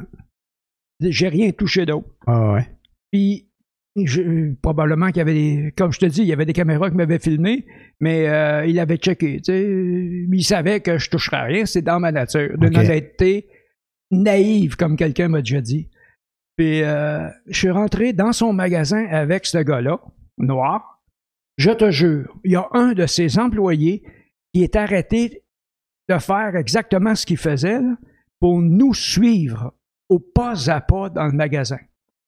J'ai rien touché d'autre. Ah ouais. Puis, je- probablement qu'il y avait des. Comme je te dis, il y avait des caméras qui m'avaient filmé, mais euh, il avait checké. Tu sais, il savait que je toucherais à rien, c'est dans ma nature. D'une Ok. honnêteté naïve, comme quelqu'un m'a déjà dit. Puis, euh, je suis rentré dans son magasin avec ce gars-là, noir. Je te jure, il y a un de ses employés qui est arrêté de faire exactement ce qu'il faisait là, pour nous suivre au pas à pas dans le magasin.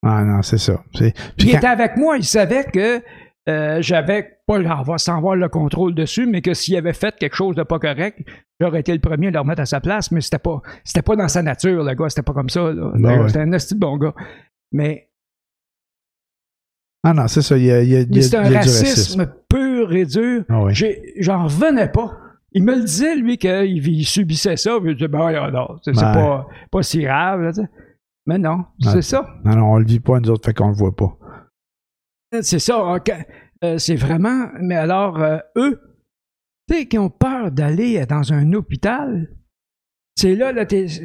Ah non, c'est ça. Puis il quand- était avec moi, il savait que euh, j'avais pas sans avoir le contrôle dessus, mais que s'il avait fait quelque chose de pas correct, j'aurais été le premier à le remettre à sa place, mais c'était pas c'était pas dans sa nature, le gars, c'était pas comme ça. Ben ouais. C'était un bon gars. Mais Ah non, c'est ça. Il y a, il y a- a- c'est il un y a du racisme, pur et dur. Ah. J'ai- J'en revenais pas. Il me le disait, lui, qu'il il subissait ça. puis Je disais, ben, non, non, c'est c'est pas, pas si grave. là. Mais non, c'est ça. Non, non, on le vit pas, nous autres, fait qu'on le voit pas. C'est ça. hein, quand- euh, c'est vraiment. Mais alors, euh, eux, tu sais, qui ont peur d'aller dans un hôpital, c'est là,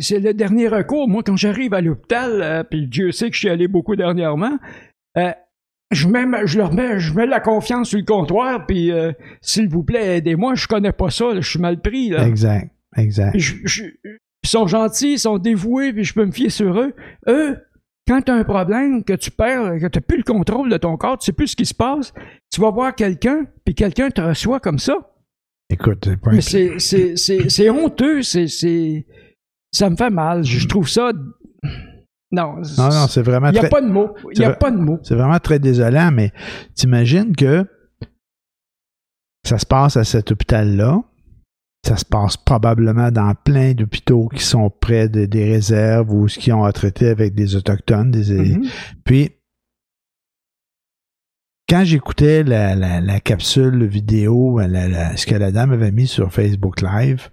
c'est le dernier recours. Moi, quand j'arrive à l'hôpital, euh, puis Dieu sait que je suis allé beaucoup dernièrement, euh, je mets, je leur mets, je mets la confiance sur le comptoir, puis euh, s'il vous plaît, aidez-moi, je connais pas ça, là, je suis mal pris. Là. Exact. Exact. Je- je- ils sont gentils, ils sont dévoués, puis je peux me fier sur eux. Eux, quand tu as un problème, que tu perds, que tu n'as plus le contrôle de ton corps, tu sais plus ce qui se passe, tu vas voir quelqu'un, puis quelqu'un te reçoit comme ça. Écoute, c'est pas Mais c'est, c'est, honteux, c'est, c'est, ça me fait mal. Je trouve ça. Non, Non, non, c'est vraiment il n'y a très. pas de mots. Il n'y a pas de mots. C'est vraiment très désolant, mais t'imagines que ça se passe à cet hôpital-là. Ça se passe probablement dans plein d'hôpitaux qui sont près de, des réserves ou qui ont à traiter avec des Autochtones. Des, Mhm. Puis, quand j'écoutais la, la, la capsule vidéo, la- ce que la dame avait mis sur Facebook Live,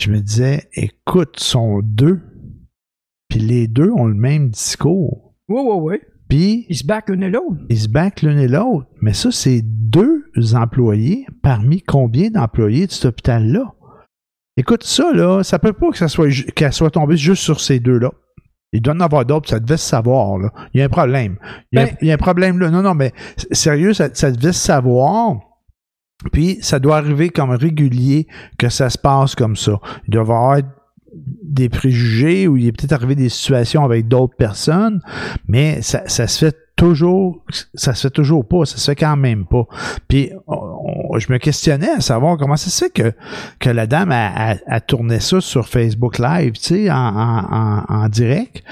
je me disais, écoute, sont deux, puis les deux ont le même discours. Oui, oui, oui. Puis, Ils se battent l'un et l'autre. ils se battent l'un et l'autre. Mais ça, c'est deux employés parmi combien d'employés de cet hôpital-là? Écoute, ça, là, ça peut pas que ça soit qu'elle soit tombée juste sur ces deux-là. Il doit en avoir d'autres, ça devait se savoir, là. Il y a un problème. Il y a, Ben- il y a un problème là. Non, non, mais sérieux, ça, ça devait se savoir. Puis ça doit arriver comme régulier que ça se passe comme ça. Il doit y avoir des préjugés ou il est peut-être arrivé des situations avec d'autres personnes, mais ça, ça se fait toujours, ça se fait toujours pas, ça se fait quand même pas. Puis on- on- je me questionnais à savoir comment ça se fait que, que la dame a, a- a tourné ça sur Facebook Live, tu sais, en, en, en, direct.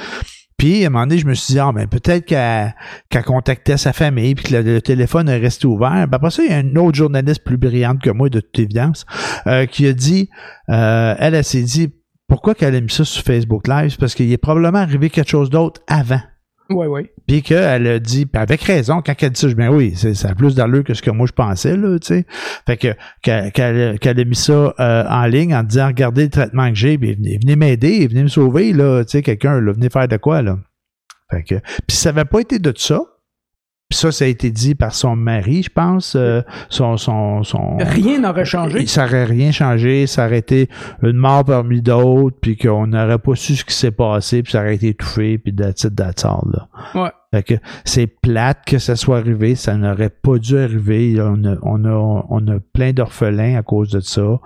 Puis, à un moment donné, je me suis dit, ah, ben, peut-être qu'elle qu'elle contactait sa famille, puis que le, le téléphone est resté ouvert. Ben, après ça, il y a une autre journaliste plus brillante que moi, de toute évidence, euh, qui a dit, euh, elle, elle s'est dit, pourquoi qu'elle a mis ça sur Facebook Live? Parce qu'il est probablement arrivé quelque chose d'autre avant. Oui, oui. Puis qu'elle a dit, avec raison, quand elle dit ça, je dis, ben oui, c'est, ça a plus d'allure que ce que moi je pensais, là, tu sais. Fait que, qu'elle, qu'elle- qu'elle a mis ça euh, en ligne en disant, regardez le traitement que j'ai, venez, venez m'aider, venez me sauver, là, tu sais, quelqu'un, là, venez faire de quoi, là. Fait que, puis ça n'avait pas été de ça. Puis ça, ça a été dit par son mari, je pense, euh, son, son, son, Rien n'aurait changé. ça aurait rien changé, ça aurait été une mort parmi d'autres, puis qu'on n'aurait pas su ce qui s'est passé, puis ça aurait été étouffé, puis that's it, that's all, là. Ouais. Fait que c'est plate que ça soit arrivé, ça n'aurait pas dû arriver. On a, on a, on a plein d'orphelins à cause de ça.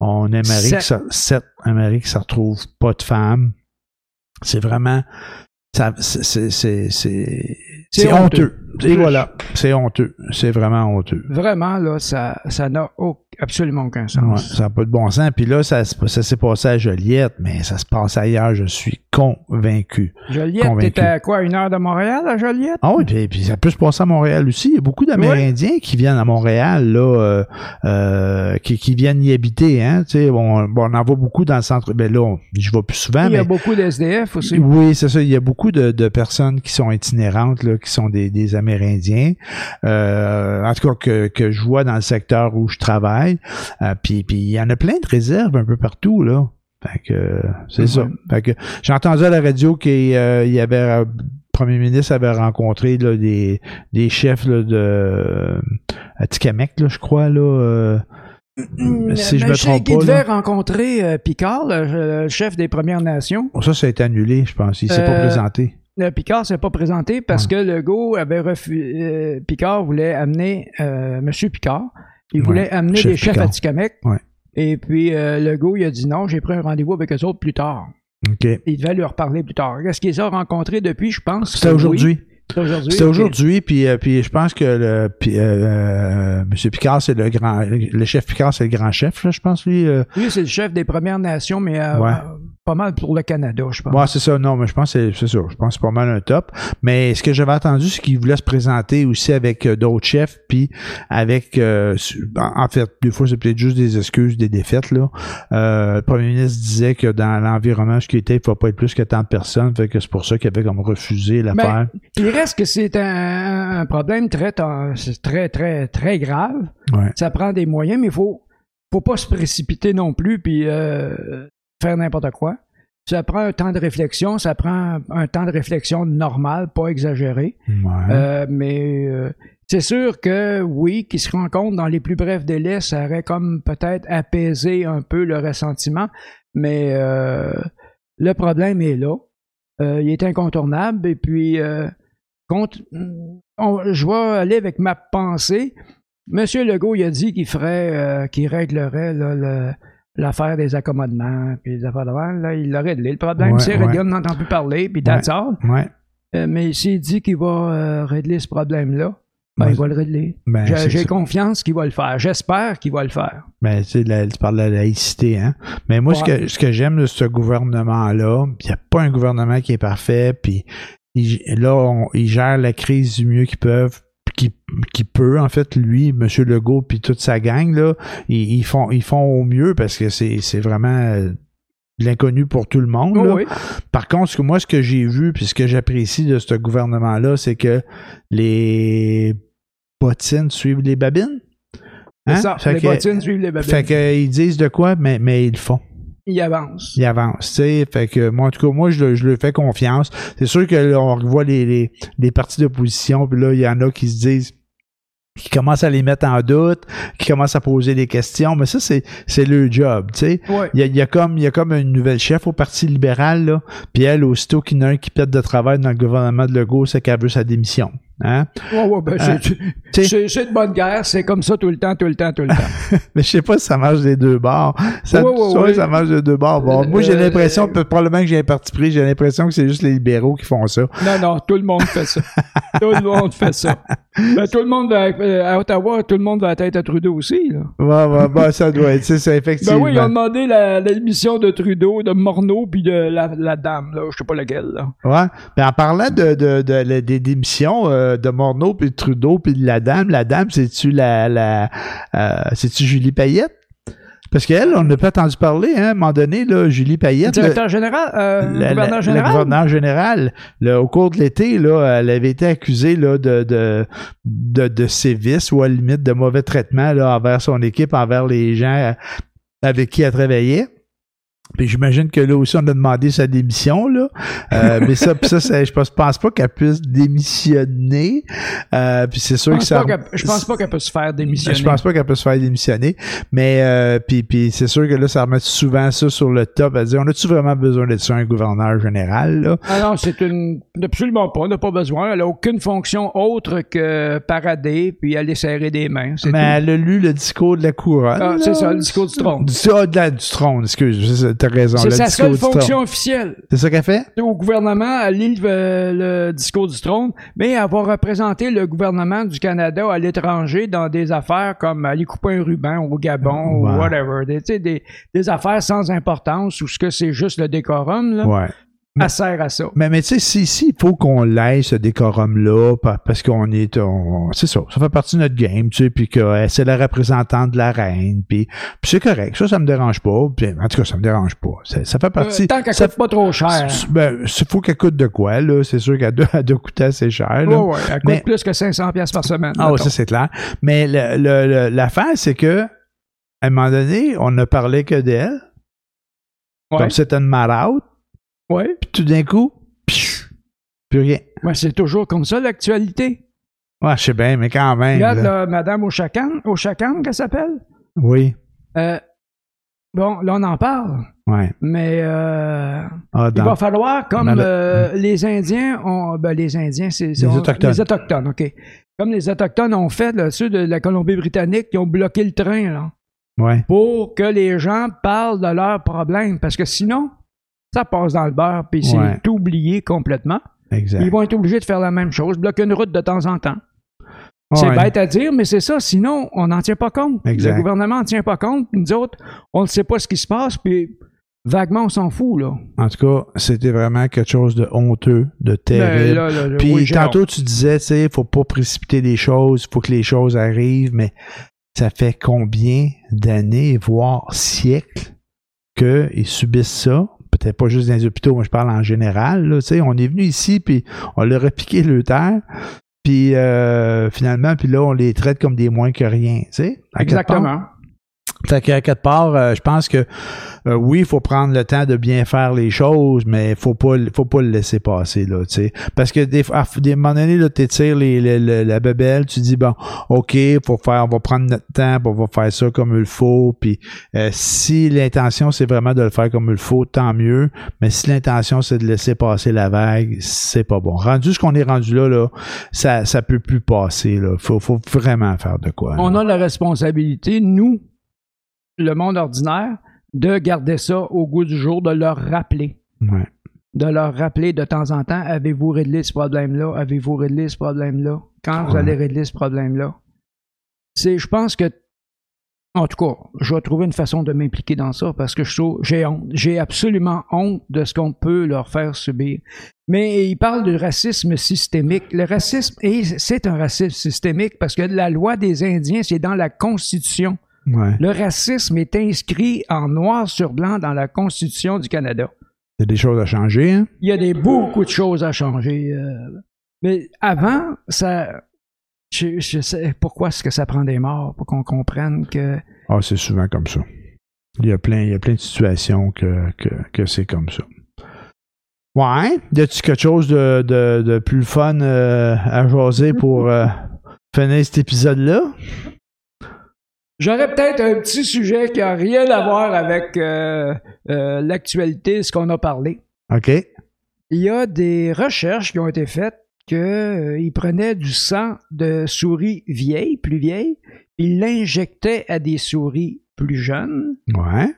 On aimerait que ça, sept, aimerait que ça retrouve pas de femmes. C'est vraiment, ça, c'est, c'est, c'est, honteux. Et voilà, c'est honteux. C'est vraiment honteux. Vraiment, là, ça ça n'a au- absolument aucun Ouais, sens. ça n'a pas de bon sens. Puis là, ça, ça s'est passé à Joliette, mais ça se passe ailleurs, je suis convaincu. Joliette, t'étais à quoi, une heure de Montréal, à Joliette? Ah oui, puis, puis ça peut se passer à Montréal aussi. Il y a beaucoup d'Amérindiens qui viennent à Montréal, là, euh, euh, qui, qui viennent y habiter. Hein, tu sais, bon, bon, on en voit beaucoup dans le centre. Ben là, on- je vais plus souvent, Il y a beaucoup d'SDF aussi. oui, c'est ça. Il y a beaucoup de, de personnes qui sont itinérantes, là, qui sont des, des Amérindiens. Euh, en tout cas, que, que je vois dans le secteur où je travaille. Euh, puis, puis il y en a plein de réserves un peu partout, là. Fait que c'est ça. Fait que j'ai entendu à la radio qu'il euh, y avait euh, le premier ministre avait rencontré là, des, des chefs là, de à là, je crois, là. euh, si je me trompe pas. devait rencontrer euh, Picard, le, le chef des Premières Nations. Ça, ça a été annulé, je pense. Il s'est pas présenté. Le Picard s'est pas présenté parce que Legault avait refusé. Picard voulait amener euh, Monsieur Picard. Il Ouais, voulait amener chef des chefs Picard. à Tikamek. Ouais. Et puis euh, Legault, il a dit non, j'ai pris un rendez-vous avec eux autres plus tard. Il devait leur parler plus tard. Est-ce qu'ils ont rencontré depuis, je pense? C'était aujourd'hui. oui. C'était aujourd'hui. Ok. aujourd'hui, puis, euh, puis je pense que le puis, euh, euh, Monsieur Picard, c'est le grand le chef Picard, c'est le grand chef, là, je pense, lui. euh, Lui, c'est le chef des Premières Nations, mais euh, Ouais. Pas mal pour le Canada, je pense. Ouais, c'est ça. Non, mais je pense que c'est ça. Je pense que c'est pas mal un top. Mais ce que j'avais entendu, c'est qu'il voulait se présenter aussi avec euh, d'autres chefs, puis avec, euh, su- en fait, des fois, c'est peut-être juste des excuses, des défaites, là. Euh, le premier ministre disait que dans l'environnement où il était, il ne faut pas être plus que tant de personnes, fait que c'est pour ça qu'il avait comme refusé l'affaire. Il reste que c'est un, un problème très, très, très, très grave. Ouais. Ça prend des moyens, mais il faut, faut pas se précipiter non plus puis euh, faire n'importe quoi. Ça prend un temps de réflexion, ça prend un temps de réflexion normal, pas exagéré. Ouais. Euh, mais euh, c'est sûr que oui, qu'ils se rencontrent dans les plus brefs délais, ça aurait comme peut-être apaisé un peu le ressentiment, mais euh, le problème est là. Euh, il est incontournable et puis euh, compte- on- je vais aller avec ma pensée. Monsieur Legault, il a dit qu'il ferait, euh, qu'il réglerait là, le- l'affaire des accommodements, puis les affaires de même, là, il l'a réglé. Le problème, Ouais, c'est ouais. réglé, on n'entend plus parler, puis all. ouais. Euh, mais s'il dit qu'il va euh, régler ce problème-là, ben, Ouais. il va le régler. Ben, J'ai- confiance qu'il va le faire. J'espère qu'il va le faire. Ben, tu sais, la- tu parles de la laïcité, hein. Mais moi, ce Ouais. que, ce que j'aime de ce gouvernement-là, il n'y a pas un gouvernement qui est parfait, puis il- là, on- ils gèrent la crise du mieux qu'ils peuvent, qui, qui peut, en fait, lui, M. Legault, puis toute sa gang, là, ils, ils font, ils font au mieux parce que c'est c'est vraiment euh, l'inconnu pour tout le monde. Oh là. oui. Par contre, ce que moi, ce que j'ai vu, puis ce que j'apprécie de ce gouvernement-là, c'est que les bottines suivent les babines. C'est Hein? ça. Fait les que- bottines suivent les babines. fait qu'ils disent de quoi, mais, mais ils le font. Il avance. Ils avancent, tu sais. Fait que moi, en tout cas, moi, je, le- je lui fais confiance. C'est sûr que là, on revoit les, les, les partis d'opposition, puis là, il y en a qui se disent qui commencent à les mettre en doute, qui commencent à poser des questions, mais ça, c'est, c'est le job, tu sais. Ouais. Il y, a, il y a comme il y a comme une nouvelle chef au Parti libéral, là, puis elle, aussitôt qu'il y en a un qui pète de travail dans le gouvernement de Legault, c'est qu'elle veut sa démission. Hein? Ouais, ouais, ben, Euh, c'est- c'est de bonne guerre. C'est comme ça tout le temps, tout le temps, tout le temps. Mais je sais pas si ça marche des deux bords. Ça, Ouais, ouais, soit ouais. ça marche des deux bords. Bon, Euh, moi, j'ai euh, l'impression, peut- probablement que j'ai un parti pris, j'ai l'impression que c'est juste les libéraux qui font ça. Non, non, tout le monde fait ça. tout le monde fait ça. Ben, tout le monde, va- euh, à Ottawa, tout le monde va la tête à Trudeau aussi. Là. Ouais, ouais, bah, ça doit être, c'est ça, Ben effectivement. oui, ils ont demandé démission de Trudeau, de Morneau, puis de la, la dame, là. Je sais pas laquelle, là. Ouais. Mais en parlant de, de, de, de- des démissions euh, de Morneau puis de Trudeau puis de la dame, la dame, c'est-tu la, la euh, c'est-tu Julie Payette? Parce qu'elle, on n'a pas entendu parler, hein, à un moment donné, là, Julie Payette. le- Directeur général, euh, la- gouverneur la général. gouverneur générale, là, au cours de l'été, là, elle avait été accusée là, de, de, de, de sévices ou à la limite de mauvais traitement là, envers son équipe, envers les gens avec qui elle travaillait. Puis j'imagine que là aussi, on a demandé sa démission, là. Euh, mais ça, puis ça, je pense, pense pas qu'elle puisse démissionner. Euh, puis c'est sûr que ça... je pense pas qu'elle peut se faire démissionner. Je pense pas qu'elle peut se faire démissionner. Mais euh, puis, puis c'est sûr que là, ça remet souvent ça sur le top à dire on a-tu vraiment besoin d'être ça un gouverneur général, là? Ah non, c'est une. Absolument pas. On n'a pas besoin. Elle n'a aucune fonction autre que parader puis aller serrer des mains. Mais tout. elle a lu le discours de la couronne. Ah, c'est ça, le discours du trône. Du, ah, de la- du trône, excuse. C'est ça, T'as raison. C'est le sa seule trône. fonction officielle. C'est ça qu'elle fait? Au gouvernement, elle lit le, le discours du trône, mais elle va représenter le gouvernement du Canada à l'étranger dans des affaires comme aller couper un ruban au Gabon ou whatever. Des, des, des affaires sans importance ou ce que c'est juste le décorum, là. Ouais. Elle sert à ça. Mais, mais tu sais, si, si, il faut qu'on l'aille, ce décorum-là, pa- parce qu'on est, on- c'est ça, ça fait partie de notre game, tu sais, puis que euh, c'est la représentante de la reine, puis, puis c'est correct, ça, ça me dérange pas, puis, en tout cas, ça me dérange pas, ça, fait partie... Euh, tant qu'elle coûte pas trop cher. Ben, il faut qu'elle coûte de quoi, là, c'est sûr qu'elle doit, elle doit coûter assez cher, là. Ouais, ouais, elle coûte Mais- plus que 500 pièces par semaine. Ah ça c'est clair. Mais le- le- le- l'affaire, c'est que à un moment donné, on ne parlait que d'elle, Ouais, comme c'était une marotte, ouais. puis tout d'un coup, pfiou, plus rien. Ouais, c'est toujours comme ça, l'actualité. Ouais, je sais bien, mais quand même. Regarde, là. là, Madame Ochacan, Ochacan, qu'elle s'appelle? Oui, Euh, bon, là, on en parle, ouais. mais euh, Ah, il va falloir, comme le- euh, les Indiens ont. Ben, les Indiens, c'est. c'est- Les on- Autochtones. Les Autochtones, OK. Comme les Autochtones ont fait, là, ceux de la Colombie-Britannique, qui ont bloqué le train, là, Ouais, pour que les gens parlent de leurs problèmes, parce que sinon, ça passe dans le beurre, puis c'est oublié complètement. exact. Ils vont être obligés de faire la même chose, bloquer une route de temps en temps. C'est Ouais. bête à dire, mais c'est ça. Sinon, on n'en tient pas compte. Exact. Le gouvernement n'en tient pas compte. Nous autres, on ne sait pas ce qui se passe. Puis vaguement, on s'en fout, là. En tout cas, c'était vraiment quelque chose de honteux, de Ben, terrible. là, là, là, Puis oui, tantôt, tu disais, tu sais, faut pas précipiter les choses, faut que les choses arrivent, mais ça fait combien d'années, voire siècles, qu'ils subissent ça? Peut-être pas juste dans les hôpitaux, moi je parle en général. On est venu ici, puis on leur a piqué le terre, puis euh, finalement, puis là, on les traite comme des moins que rien. Exactement. Fait qu'à quelque part, euh, je pense que euh, oui, il faut prendre le temps de bien faire les choses, mais faut pas faut pas le laisser passer là, tu sais. Parce que des à des moments donné, là, t'étires les, les- le- la bebelle, tu dis bon, ok, faut faire, on va prendre notre temps, on va faire ça comme il faut. Puis euh, si l'intention c'est vraiment de le faire comme il faut, tant mieux. Mais si l'intention c'est de laisser passer la vague, c'est pas bon. Rendu ce qu'on est rendu là, là, ça ça peut plus passer là. Faut faut vraiment faire de quoi. On a la responsabilité, nous, le monde ordinaire, de garder ça au goût du jour, de leur rappeler. Ouais. De leur rappeler de temps en temps, avez-vous réglé ce problème-là? Avez-vous réglé ce problème-là? Quand vous allez régler ce problème-là? C'est, je pense que, en tout cas, je vais trouver une façon de m'impliquer dans ça parce que je trouve, j'ai honte. J'ai absolument honte de ce qu'on peut leur faire subir. Mais il parle du racisme systémique. Le racisme, c'est un racisme systémique parce que la loi des Indiens, c'est dans la Constitution. Ouais. Le racisme est inscrit en noir sur blanc dans la Constitution du Canada. Il y a des choses à changer, hein? Il y a des, beaucoup de choses à changer. euh, mais avant, ça. Je, je sais pourquoi est-ce que ça prend des morts pour qu'on comprenne que. Ah, c'est souvent comme ça. Il y a plein, il y a plein de situations que, que, que c'est comme ça. Ouais. Y a-tu quelque chose de, de, de plus fun euh, à jaser pour euh, finir cet épisode-là? J'aurais peut-être un petit sujet qui n'a rien à voir avec euh, euh, l'actualité, ce qu'on a parlé. OK. Il y a des recherches qui ont été faites qu'ils prenaient du sang de souris vieilles, plus vieilles, ils l'injectaient à des souris plus jeunes. Ouais.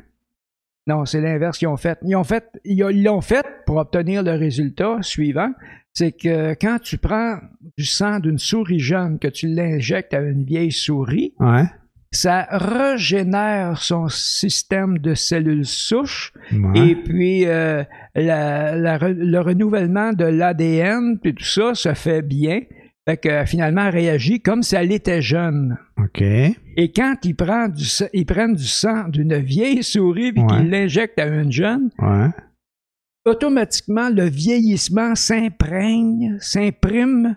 Non, c'est l'inverse qu'ils ont fait. Ils ont fait, ils l'ont fait pour obtenir le résultat suivant. C'est que quand tu prends du sang d'une souris jeune, que tu l'injectes à une vieille souris, Ouais. Ça régénère son système de cellules souches Ouais. et puis euh, la- la re- le renouvellement de l'ADN puis tout ça se fait bien. Fait que euh, finalement, elle réagit comme si elle était jeune. OK. Et quand ils prennent du, sa- ils prennent du sang d'une vieille souris puis Ouais. qu'ils l'injectent à une jeune, Ouais. automatiquement, le vieillissement s'imprègne, s'imprime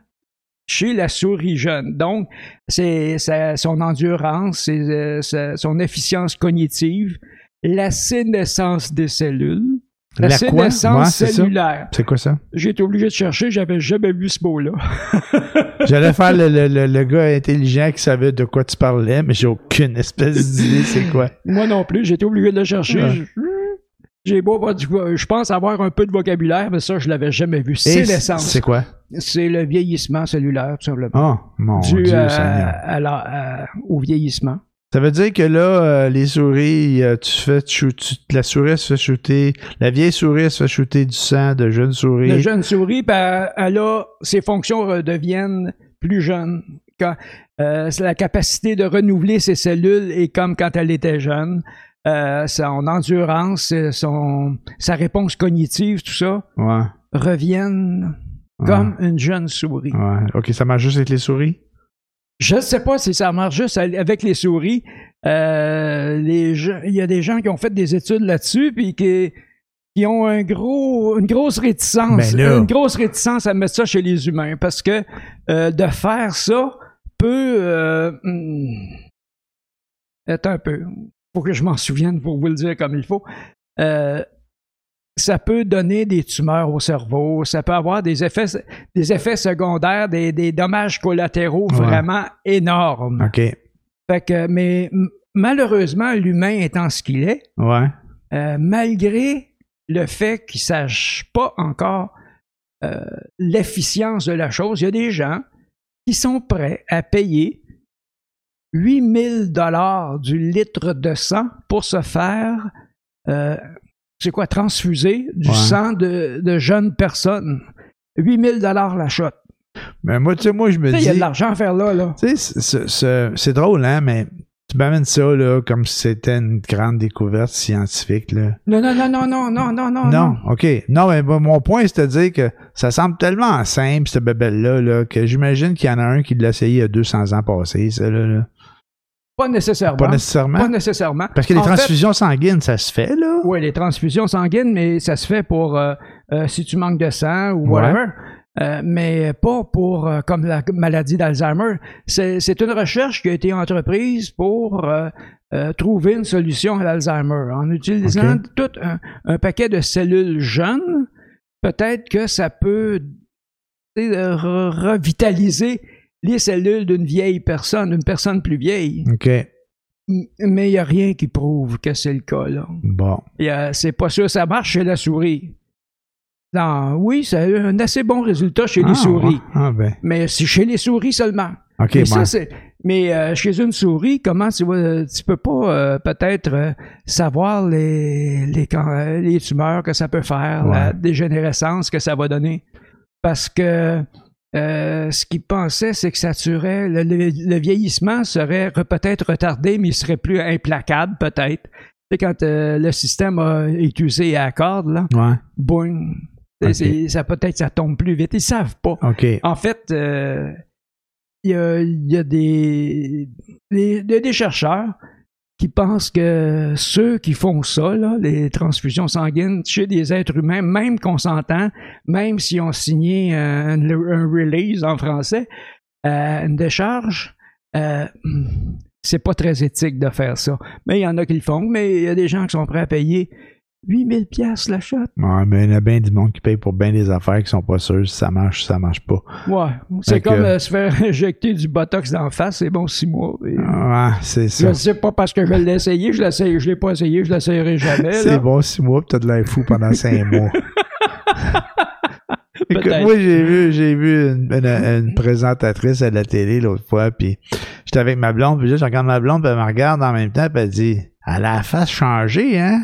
chez la souris jeune. Donc, c'est son endurance, c'est, euh, son efficience cognitive, la sénescence des cellules, la, La sénescence Ouais, c'est cellulaire. C'est quoi ça? J'ai été obligé de chercher, j'avais jamais vu ce mot-là. J'allais faire le, le, le, le gars intelligent qui savait de quoi tu parlais, mais j'ai aucune espèce d'idée c'est quoi. Moi non plus, j'ai été obligé de le chercher. Ouais. Je- J'ai beau je pense avoir un peu de vocabulaire, mais ça, je l'avais jamais vu. Sénescence. C'est quoi? C'est le vieillissement cellulaire, tout simplement. Oh, mon dû Dieu Seigneur. à la- à- au vieillissement. Ça veut dire que là, euh, les souris, euh, tu fais tu- la souris se fait shooter, la vieille souris se fait shooter du sang de jeune souris. La jeune souris, ben, elle a, ses fonctions redeviennent plus jeunes. Quand, euh, c'est la capacité de renouveler ses cellules est comme quand elle était jeune. Euh, son endurance, euh, son, sa réponse cognitive, tout ça, Ouais. reviennent comme une jeune souris. Ouais. OK, ça marche juste avec les souris? Je ne sais pas si ça marche juste avec les souris. Euh, les il y a des gens qui ont fait des études là-dessus, puis qui, qui ont un gros, une grosse réticence, Ben une grosse réticence à mettre ça chez les humains, parce que euh, de faire ça peut, euh, hmm, un peu, faut que je m'en souvienne pour vous le dire comme il faut. Euh, ça peut donner des tumeurs au cerveau, ça peut avoir des effets, des effets secondaires, des, des dommages collatéraux Ouais. vraiment énormes. OK. Fait que, mais malheureusement, l'humain étant ce qu'il est, Ouais. euh, malgré le fait qu'il ne sache pas encore euh, l'efficience de la chose, il y a des gens qui sont prêts à payer 8000 dollars du litre de sang pour se faire, euh, c'est quoi, transfuser du Ouais. sang de, de jeunes personnes? 8000 dollars la shot. Mais moi, tu sais, moi, je me dis. Il y a de l'argent à faire là, là. Tu sais, c'est- drôle, hein, mais Tu m'amènes ça, là, comme si c'était une grande découverte scientifique, là. Non, non, non, non, non, non, non, non. Non, OK. Non, mais mon point, c'est de dire que ça semble tellement simple, cette bébelle-là, là, que j'imagine qu'il y en a un qui l'a essayé il y a 200 ans passés, ça, là. là. Pas nécessairement. Pas nécessairement. Pas nécessairement. Parce que les En fait, transfusions sanguines, ça se fait, là. Oui, les transfusions sanguines, mais ça se fait pour euh, euh, si tu manques de sang ou Ouais. whatever. Euh, mais pas pour euh, comme la maladie d'Alzheimer. C'est une recherche qui a été entreprise pour euh, euh, trouver une solution à l'Alzheimer en utilisant tout un, un paquet de cellules jeunes. Peut-être que ça peut revitaliser les cellules d'une vieille personne, d'une personne plus vieille. OK. Mais il n'y a rien qui prouve que c'est le cas. Là. Bon. Euh, c'est pas sûr, ça marche chez la souris. Non, oui, ça a eu un assez bon résultat chez Ah, les souris. ouais. Ah, ben. Mais c'est chez les souris seulement. OK, mais, bon. ça, c'est- mais euh, chez une souris, comment tu vois, tu peux pas euh, peut-être euh, savoir les, les, euh, tumeurs que ça peut faire, la dégénérescence que ça va donner. Parce que euh, ce qu'ils pensaient, c'est que ça tuerait, le, le- le vieillissement serait re- peut-être retardé, mais il serait plus implacable, peut-être. Quand euh, le système a, est usé à la corde, là, Ouais. boing, ça peut-être ça tombe plus vite. Ils savent pas. En fait, euh, il y, a, il y a des, des, des- des chercheurs qui pensent que ceux qui font ça, les transfusions sanguines chez des êtres humains, même consentants, même s'ils ont signé un, un release en français, euh, une décharge, euh, c'est pas très éthique de faire ça. Mais il y en a qui le font, mais il y a des gens qui sont prêts à payer 8000 pièces la shot. Ouais, mais il y en a bien du monde qui paye pour bien des affaires qui sont pas sûrs si ça marche, si ça marche pas. Ouais, c'est comme euh, se faire injecter du botox d'en face, c'est bon six mois. Et- Ouais, c'est Je ça. ne sais pas parce que je l'ai essayé, je l'essaye, je l'ai pas essayé, je l'essayerai jamais. C'est bon, six mois, pis t'as de l'air fou pendant cinq mois. Écoute, moi, j'ai vu, j'ai vu une, une- une présentatrice à la télé l'autre fois, puis j'étais avec ma blonde, puis là, je regarde ma blonde, puis elle me regarde en même temps, puis elle dit « Elle a la face changée, hein? »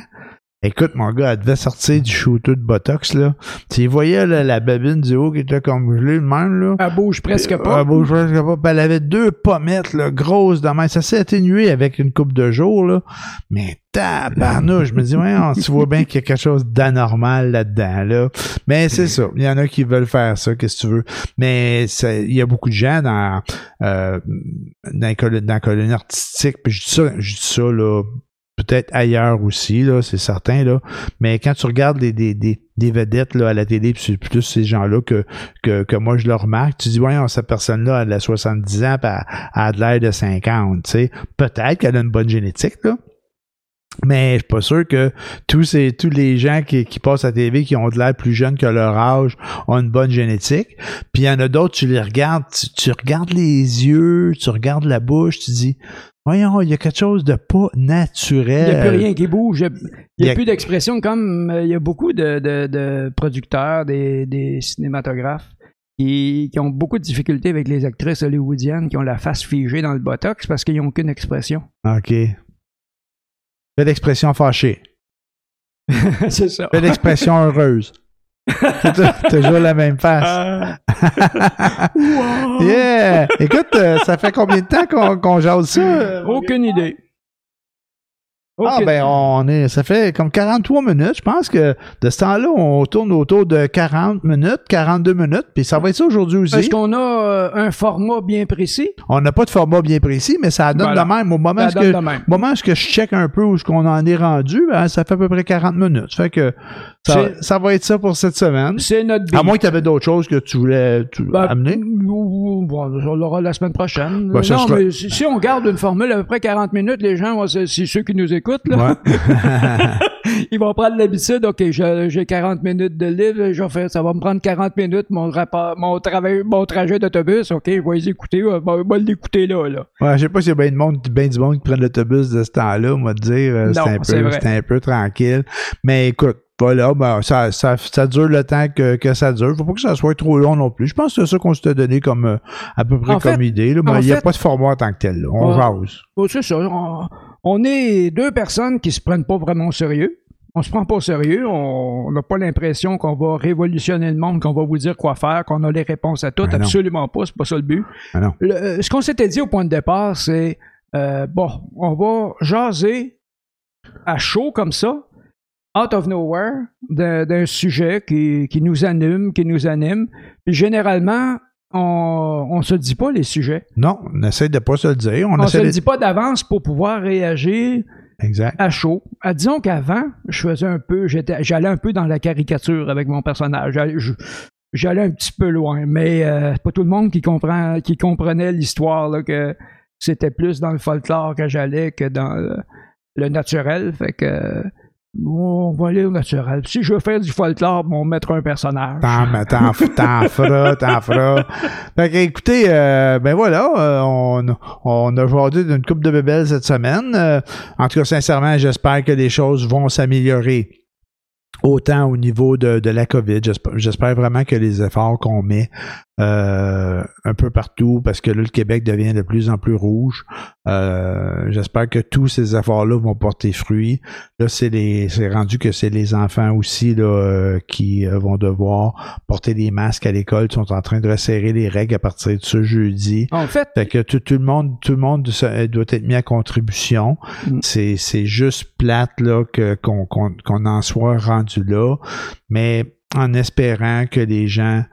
Écoute, mon gars, elle devait sortir du shooter de Botox, là. Tu voyais, là, la babine du haut qui était comme gelée, de même, là. Elle bouge presque Euh, pas. Elle bouge presque pas. Puis elle avait deux pommettes, là, grosses de. Ça s'est atténué avec une coupe de jours, là. Mais tabarnouche, je me dis, ouais, tu vois bien qu'il y a quelque chose d'anormal là-dedans, là. Mais c'est ça. Il y en a qui veulent faire ça, qu'est-ce que tu veux. Mais il y a beaucoup de gens dans, euh, dans, la colonie artistique. Puis je dis ça, je dis ça, là, peut-être ailleurs aussi, là, c'est certain, là. Mais quand tu regardes des, des, des, des vedettes là, à la télé, puis c'est plus ces gens-là que, que, que moi je le remarque, tu dis, voyons, cette personne-là, elle a 70 ans, puis elle, elle a de l'air de 50, tu sais. Peut-être qu'elle a une bonne génétique, là. Mais je suis pas sûr que tous ces tous les gens qui, qui passent à la TV qui ont de l'air plus jeunes que leur âge ont une bonne génétique. Puis il y en a d'autres, tu les regardes, tu, tu regardes les yeux, tu regardes la bouche, tu dis Voyons, il y a quelque chose de pas naturel. Il n'y a plus rien qui bouge. Il n'y a, plus d'expression comme euh, il y a beaucoup de, de- de producteurs, des, des cinématographes qui, qui ont beaucoup de difficultés avec les actrices hollywoodiennes qui ont la face figée dans le botox parce qu'ils n'ont aucune expression. OK. Fais l'expression fâchée. c'est ça. Fais l'expression heureuse. C'est toujours la même face. Wow. Yeah! Écoute, euh, ça fait combien de temps qu'on qu'on jase ça? euh, Aucune idée. Ah ben on est ça fait comme 43 minutes. Je pense que de ce temps-là, on tourne autour de 40 minutes, 42 minutes, puis ça va être ça aujourd'hui aussi. Est-ce qu'on a euh, un format bien précis? On n'a pas de format bien précis, mais ça donne Voilà. de même. Au moment Ça où que, moment où je check un peu où ce qu'on en est rendu, ben, ça fait à peu près 40 minutes. Ça fait que ça, ça va être ça pour cette semaine. C'est notre À moins que tu avais d'autres choses que tu voulais tu- Ben, amener. bon, on l'aura la semaine prochaine. Ben, ça non, sera- mais si, si on garde une formule à peu près 40 minutes, les gens, c'est ceux qui nous écoutent, là, Ouais. ils vont prendre l'habitude, OK, j'ai 40 minutes de livre, je vais faire- ça va me prendre 40 minutes, mon, rapport, mon, travail, mon trajet d'autobus, OK, je vais les écouter, je vais, vais l'écouter là, là. Ouais, je sais pas s'il y a bien, de monde, bien du monde qui prennent l'autobus de ce temps-là, on va te dire. euh, un, peu- c'est un peu tranquille. Mais écoute, voilà, ben, ça, ça, ça dure le temps que, que ça dure. Faut pas que ça soit trop long non plus. Je pense que c'est ça qu'on s'était donné comme euh, à peu près En comme fait- idée. Là, mais il n'y a fait- pas de format en tant que tel. là. On Ouais. jase. C'est ça, on, on est deux personnes qui se prennent pas vraiment au sérieux. On se prend pas au sérieux, on n'a pas l'impression qu'on va révolutionner le monde, qu'on va vous dire quoi faire, qu'on a les réponses à tout. Ben. Absolument pas, c'est pas ça le but. Le- euh, ce qu'on s'était dit au point de départ, c'est Euh, bon, on va jaser à chaud comme ça, out of nowhere, d'un sujet qui, qui nous anime, qui nous anime. Puis généralement, on, on se dit pas les sujets. Non, on essaie de pas se le dire. On, On se le dit pas d'avance pour pouvoir réagir Exact. à chaud. Ah, disons qu'avant, je faisais un peu, j'allais un peu dans la caricature avec mon personnage. J'allais, je- j'allais un petit peu loin, mais euh, pas tout le monde qui comprend, qui comprenait l'histoire là, que c'était plus dans le folklore que j'allais que dans le, le naturel. Fait que on va aller au naturel. Si je veux faire du folklore, on mettra un personnage. T'en, feras, t'en feras. Fait que, écoutez, euh, ben voilà, euh, on, on a aujourd'hui d'une coupe de bébelles cette semaine. Euh, en tout cas, sincèrement, j'espère que les choses vont s'améliorer. Autant au niveau de, de la COVID. J'espère vraiment que les efforts qu'on met euh, un peu partout, parce que là, le Québec devient de plus en plus rouge. Euh, j'espère que tous ces efforts-là vont porter fruit. Là, c'est les, c'est rendu que c'est les enfants aussi là, euh, qui vont devoir porter des masques à l'école. Ils sont en train de resserrer les règles à partir de ce jeudi. En fait, Fait que tout, tout le monde, tout le monde doit être mis à contribution. Mm. C'est, c'est juste plate là que qu'on, qu'on, qu'on en soit rendu là, mais en espérant que les gens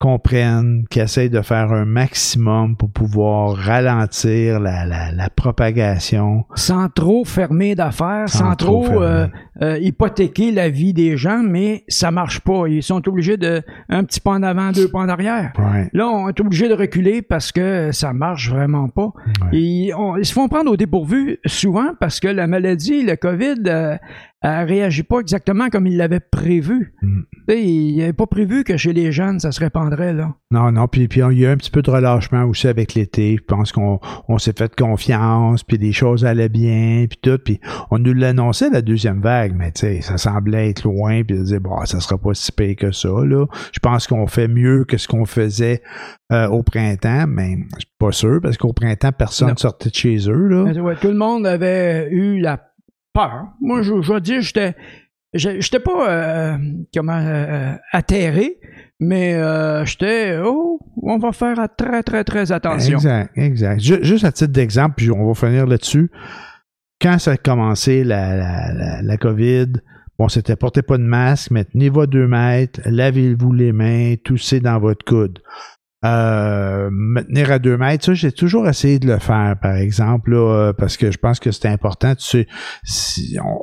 comprennent, qu'ils essayent de faire un maximum pour pouvoir ralentir la, la, la propagation. sans trop fermer d'affaires, sans, Sans trop trop, euh, euh, hypothéquer la vie des gens, mais ça marche pas. Ils sont obligés de un petit pas en avant, deux pas en arrière. Ouais. Là, on est obligé de reculer parce que ça marche vraiment pas. Ouais. Et on- ils se font prendre au dépourvu souvent parce que la maladie, le COVID, euh, elle réagit pas exactement comme ils l'avaient prévu. Mm. Sais, Il n'avait pas prévu que chez les jeunes, ça se répandrait, là. Non, non, puis, puis il y a eu un petit peu de relâchement aussi avec l'été. Je pense qu'on on s'est fait confiance, puis les choses allaient bien, puis tout. Puis on nous l'annonçait, la deuxième vague, mais tu sais, ça semblait être loin, puis de dire, bon, ça sera pas si pire que ça, là. Je pense qu'on fait mieux que ce qu'on faisait euh, au printemps, mais je suis pas sûr, parce qu'au printemps, personne ne sortait de chez eux, là. Mais ouais, tout le monde avait eu la peur. Moi, je, vais dire, j'étais, j'étais pas euh, comment euh, atterré, mais euh, j'étais oh, on va faire très très très attention. Exact, exact. Ju- juste à titre d'exemple, puis on va finir là-dessus. Quand ça a commencé, la, la, la, COVID, bon, c'était portez pas de masque, mais tenez-vous deux mètres, lavez-vous les mains, toussez dans votre coude. Euh, me tenir à deux mètres, ça, j'ai toujours essayé de le faire, par exemple, là, euh, parce que je pense que c'est important. Tu sais, si on,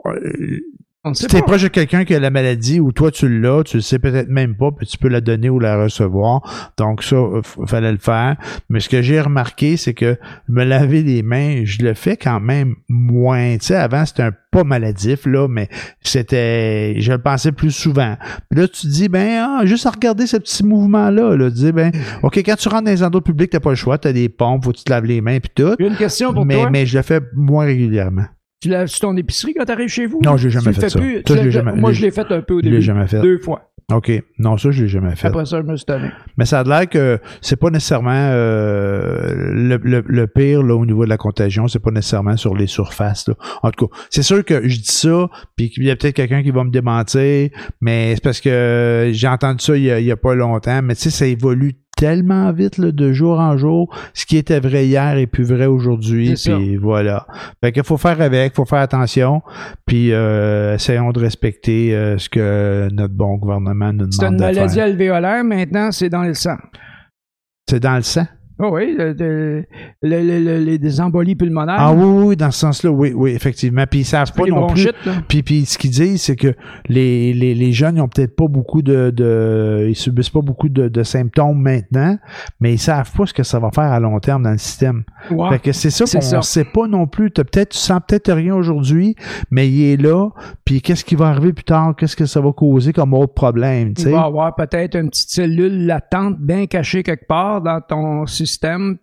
si t'es proche de quelqu'un qui a la maladie ou toi tu l'as, tu le sais peut-être même pas, puis tu peux la donner ou la recevoir. Donc ça, euh, fallait le faire. Mais ce que j'ai remarqué, c'est que me laver les mains, je le fais quand même moins. Tu sais, avant c'était un pas maladif là, mais c'était, je le pensais plus souvent. Puis là tu te dis ben ah, juste à regarder ce petit mouvement là, là, tu dis ben ok quand tu rentres dans les endroits publics t'as pas le choix, t'as des pompes, faut que tu te laves les mains puis tout. Une question pour Mais toi. mais je le fais moins régulièrement. Tu laves ton épicerie quand tu arrives chez vous? Non, j'ai jamais fait ça. plus? Ça, l'as- jamais- Moi, je- l'ai fait un peu au Je l'ai début. jamais fait. Deux fois. OK. Non, ça, je l'ai jamais fait. Après ça, je me suis tanné. Mais ça a l'air que c'est pas nécessairement euh, le, le, le pire là, au niveau de la contagion, c'est pas nécessairement sur les surfaces. Là. En tout cas, c'est sûr que je dis ça, puis qu'il y a peut-être quelqu'un qui va me démentir, mais c'est parce que j'ai entendu ça il y a, il y a pas longtemps, mais tu sais, ça évolue tellement vite là, de jour en jour. Ce qui était vrai hier est plus vrai aujourd'hui. C'est. Puis voilà. Fait qu'il faut faire avec, faut faire attention, puis euh, essayons de respecter euh, ce que notre bon gouvernement nous C'est demande une de maladie alvéolaire, maintenant, c'est dans le sang. C'est dans le sang? Oh oui, le- le- le- le- le- les des embolies pulmonaires. Ah oui, oui, dans ce sens-là, oui, oui, effectivement. Puis ils savent pas non plus. Puis, puis ce qu'ils disent, c'est que les, les, les jeunes, ils ont peut-être pas beaucoup de, de. Ils subissent pas beaucoup de, de symptômes maintenant, mais ils savent pas ce que ça va faire à long terme dans le système. Ouais. Fait que c'est ça qu'on sait pas non plus. T'as peut-être, tu sens peut-être rien aujourd'hui, mais il est là. Puis qu'est-ce qui va arriver plus tard? Qu'est-ce que ça va causer comme autre problème? tu Il va avoir peut-être une petite cellule latente bien cachée quelque part dans ton système,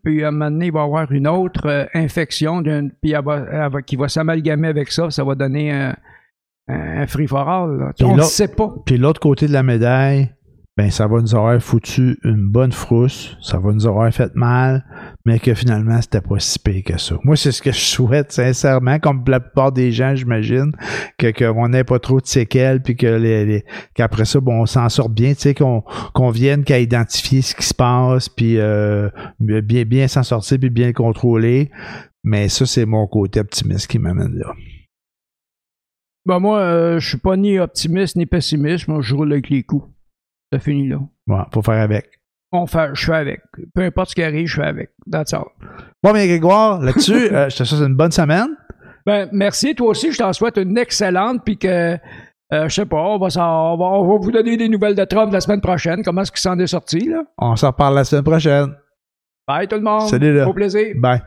puis à un moment donné, il va y avoir une autre euh, infection, d'une- puis elle va- elle va- qui va s'amalgamer avec ça, ça va donner un, un free for all. là. Puis On ne sait pas. Puis l'autre côté de la médaille, ben ça va nous avoir foutu une bonne frousse, ça va nous avoir fait mal, mais que finalement, c'était pas si pire que ça. Moi, c'est ce que je souhaite, sincèrement, comme la plupart des gens, j'imagine, que qu'on n'ait pas trop de séquelles, puis que les, qu'après ça, bon, on s'en sort bien, tu sais, qu'on qu'on vienne qu'à identifier ce qui se passe, puis euh, bien, bien s'en sortir, puis bien le contrôler. Mais ça, c'est mon côté optimiste qui m'amène là. Ben moi, euh, je suis pas ni optimiste ni pessimiste, moi je roule avec les coups. Ça finit là. Ouais, faut faire avec. On fait, je fais avec. Peu importe ce qui arrive, je fais avec. That's all. Bon, bien, Grégoire, là-dessus, euh, je te souhaite une bonne semaine. Ben, merci. Toi aussi, je t'en souhaite une excellente, puis que, euh, je sais pas, on va, on, va, on va vous donner des nouvelles de Trump la semaine prochaine. Comment est-ce qu'il s'en est sorti, là? On s'en reparle la semaine prochaine. Bye tout le monde. Salut, là. Au plaisir. Bye.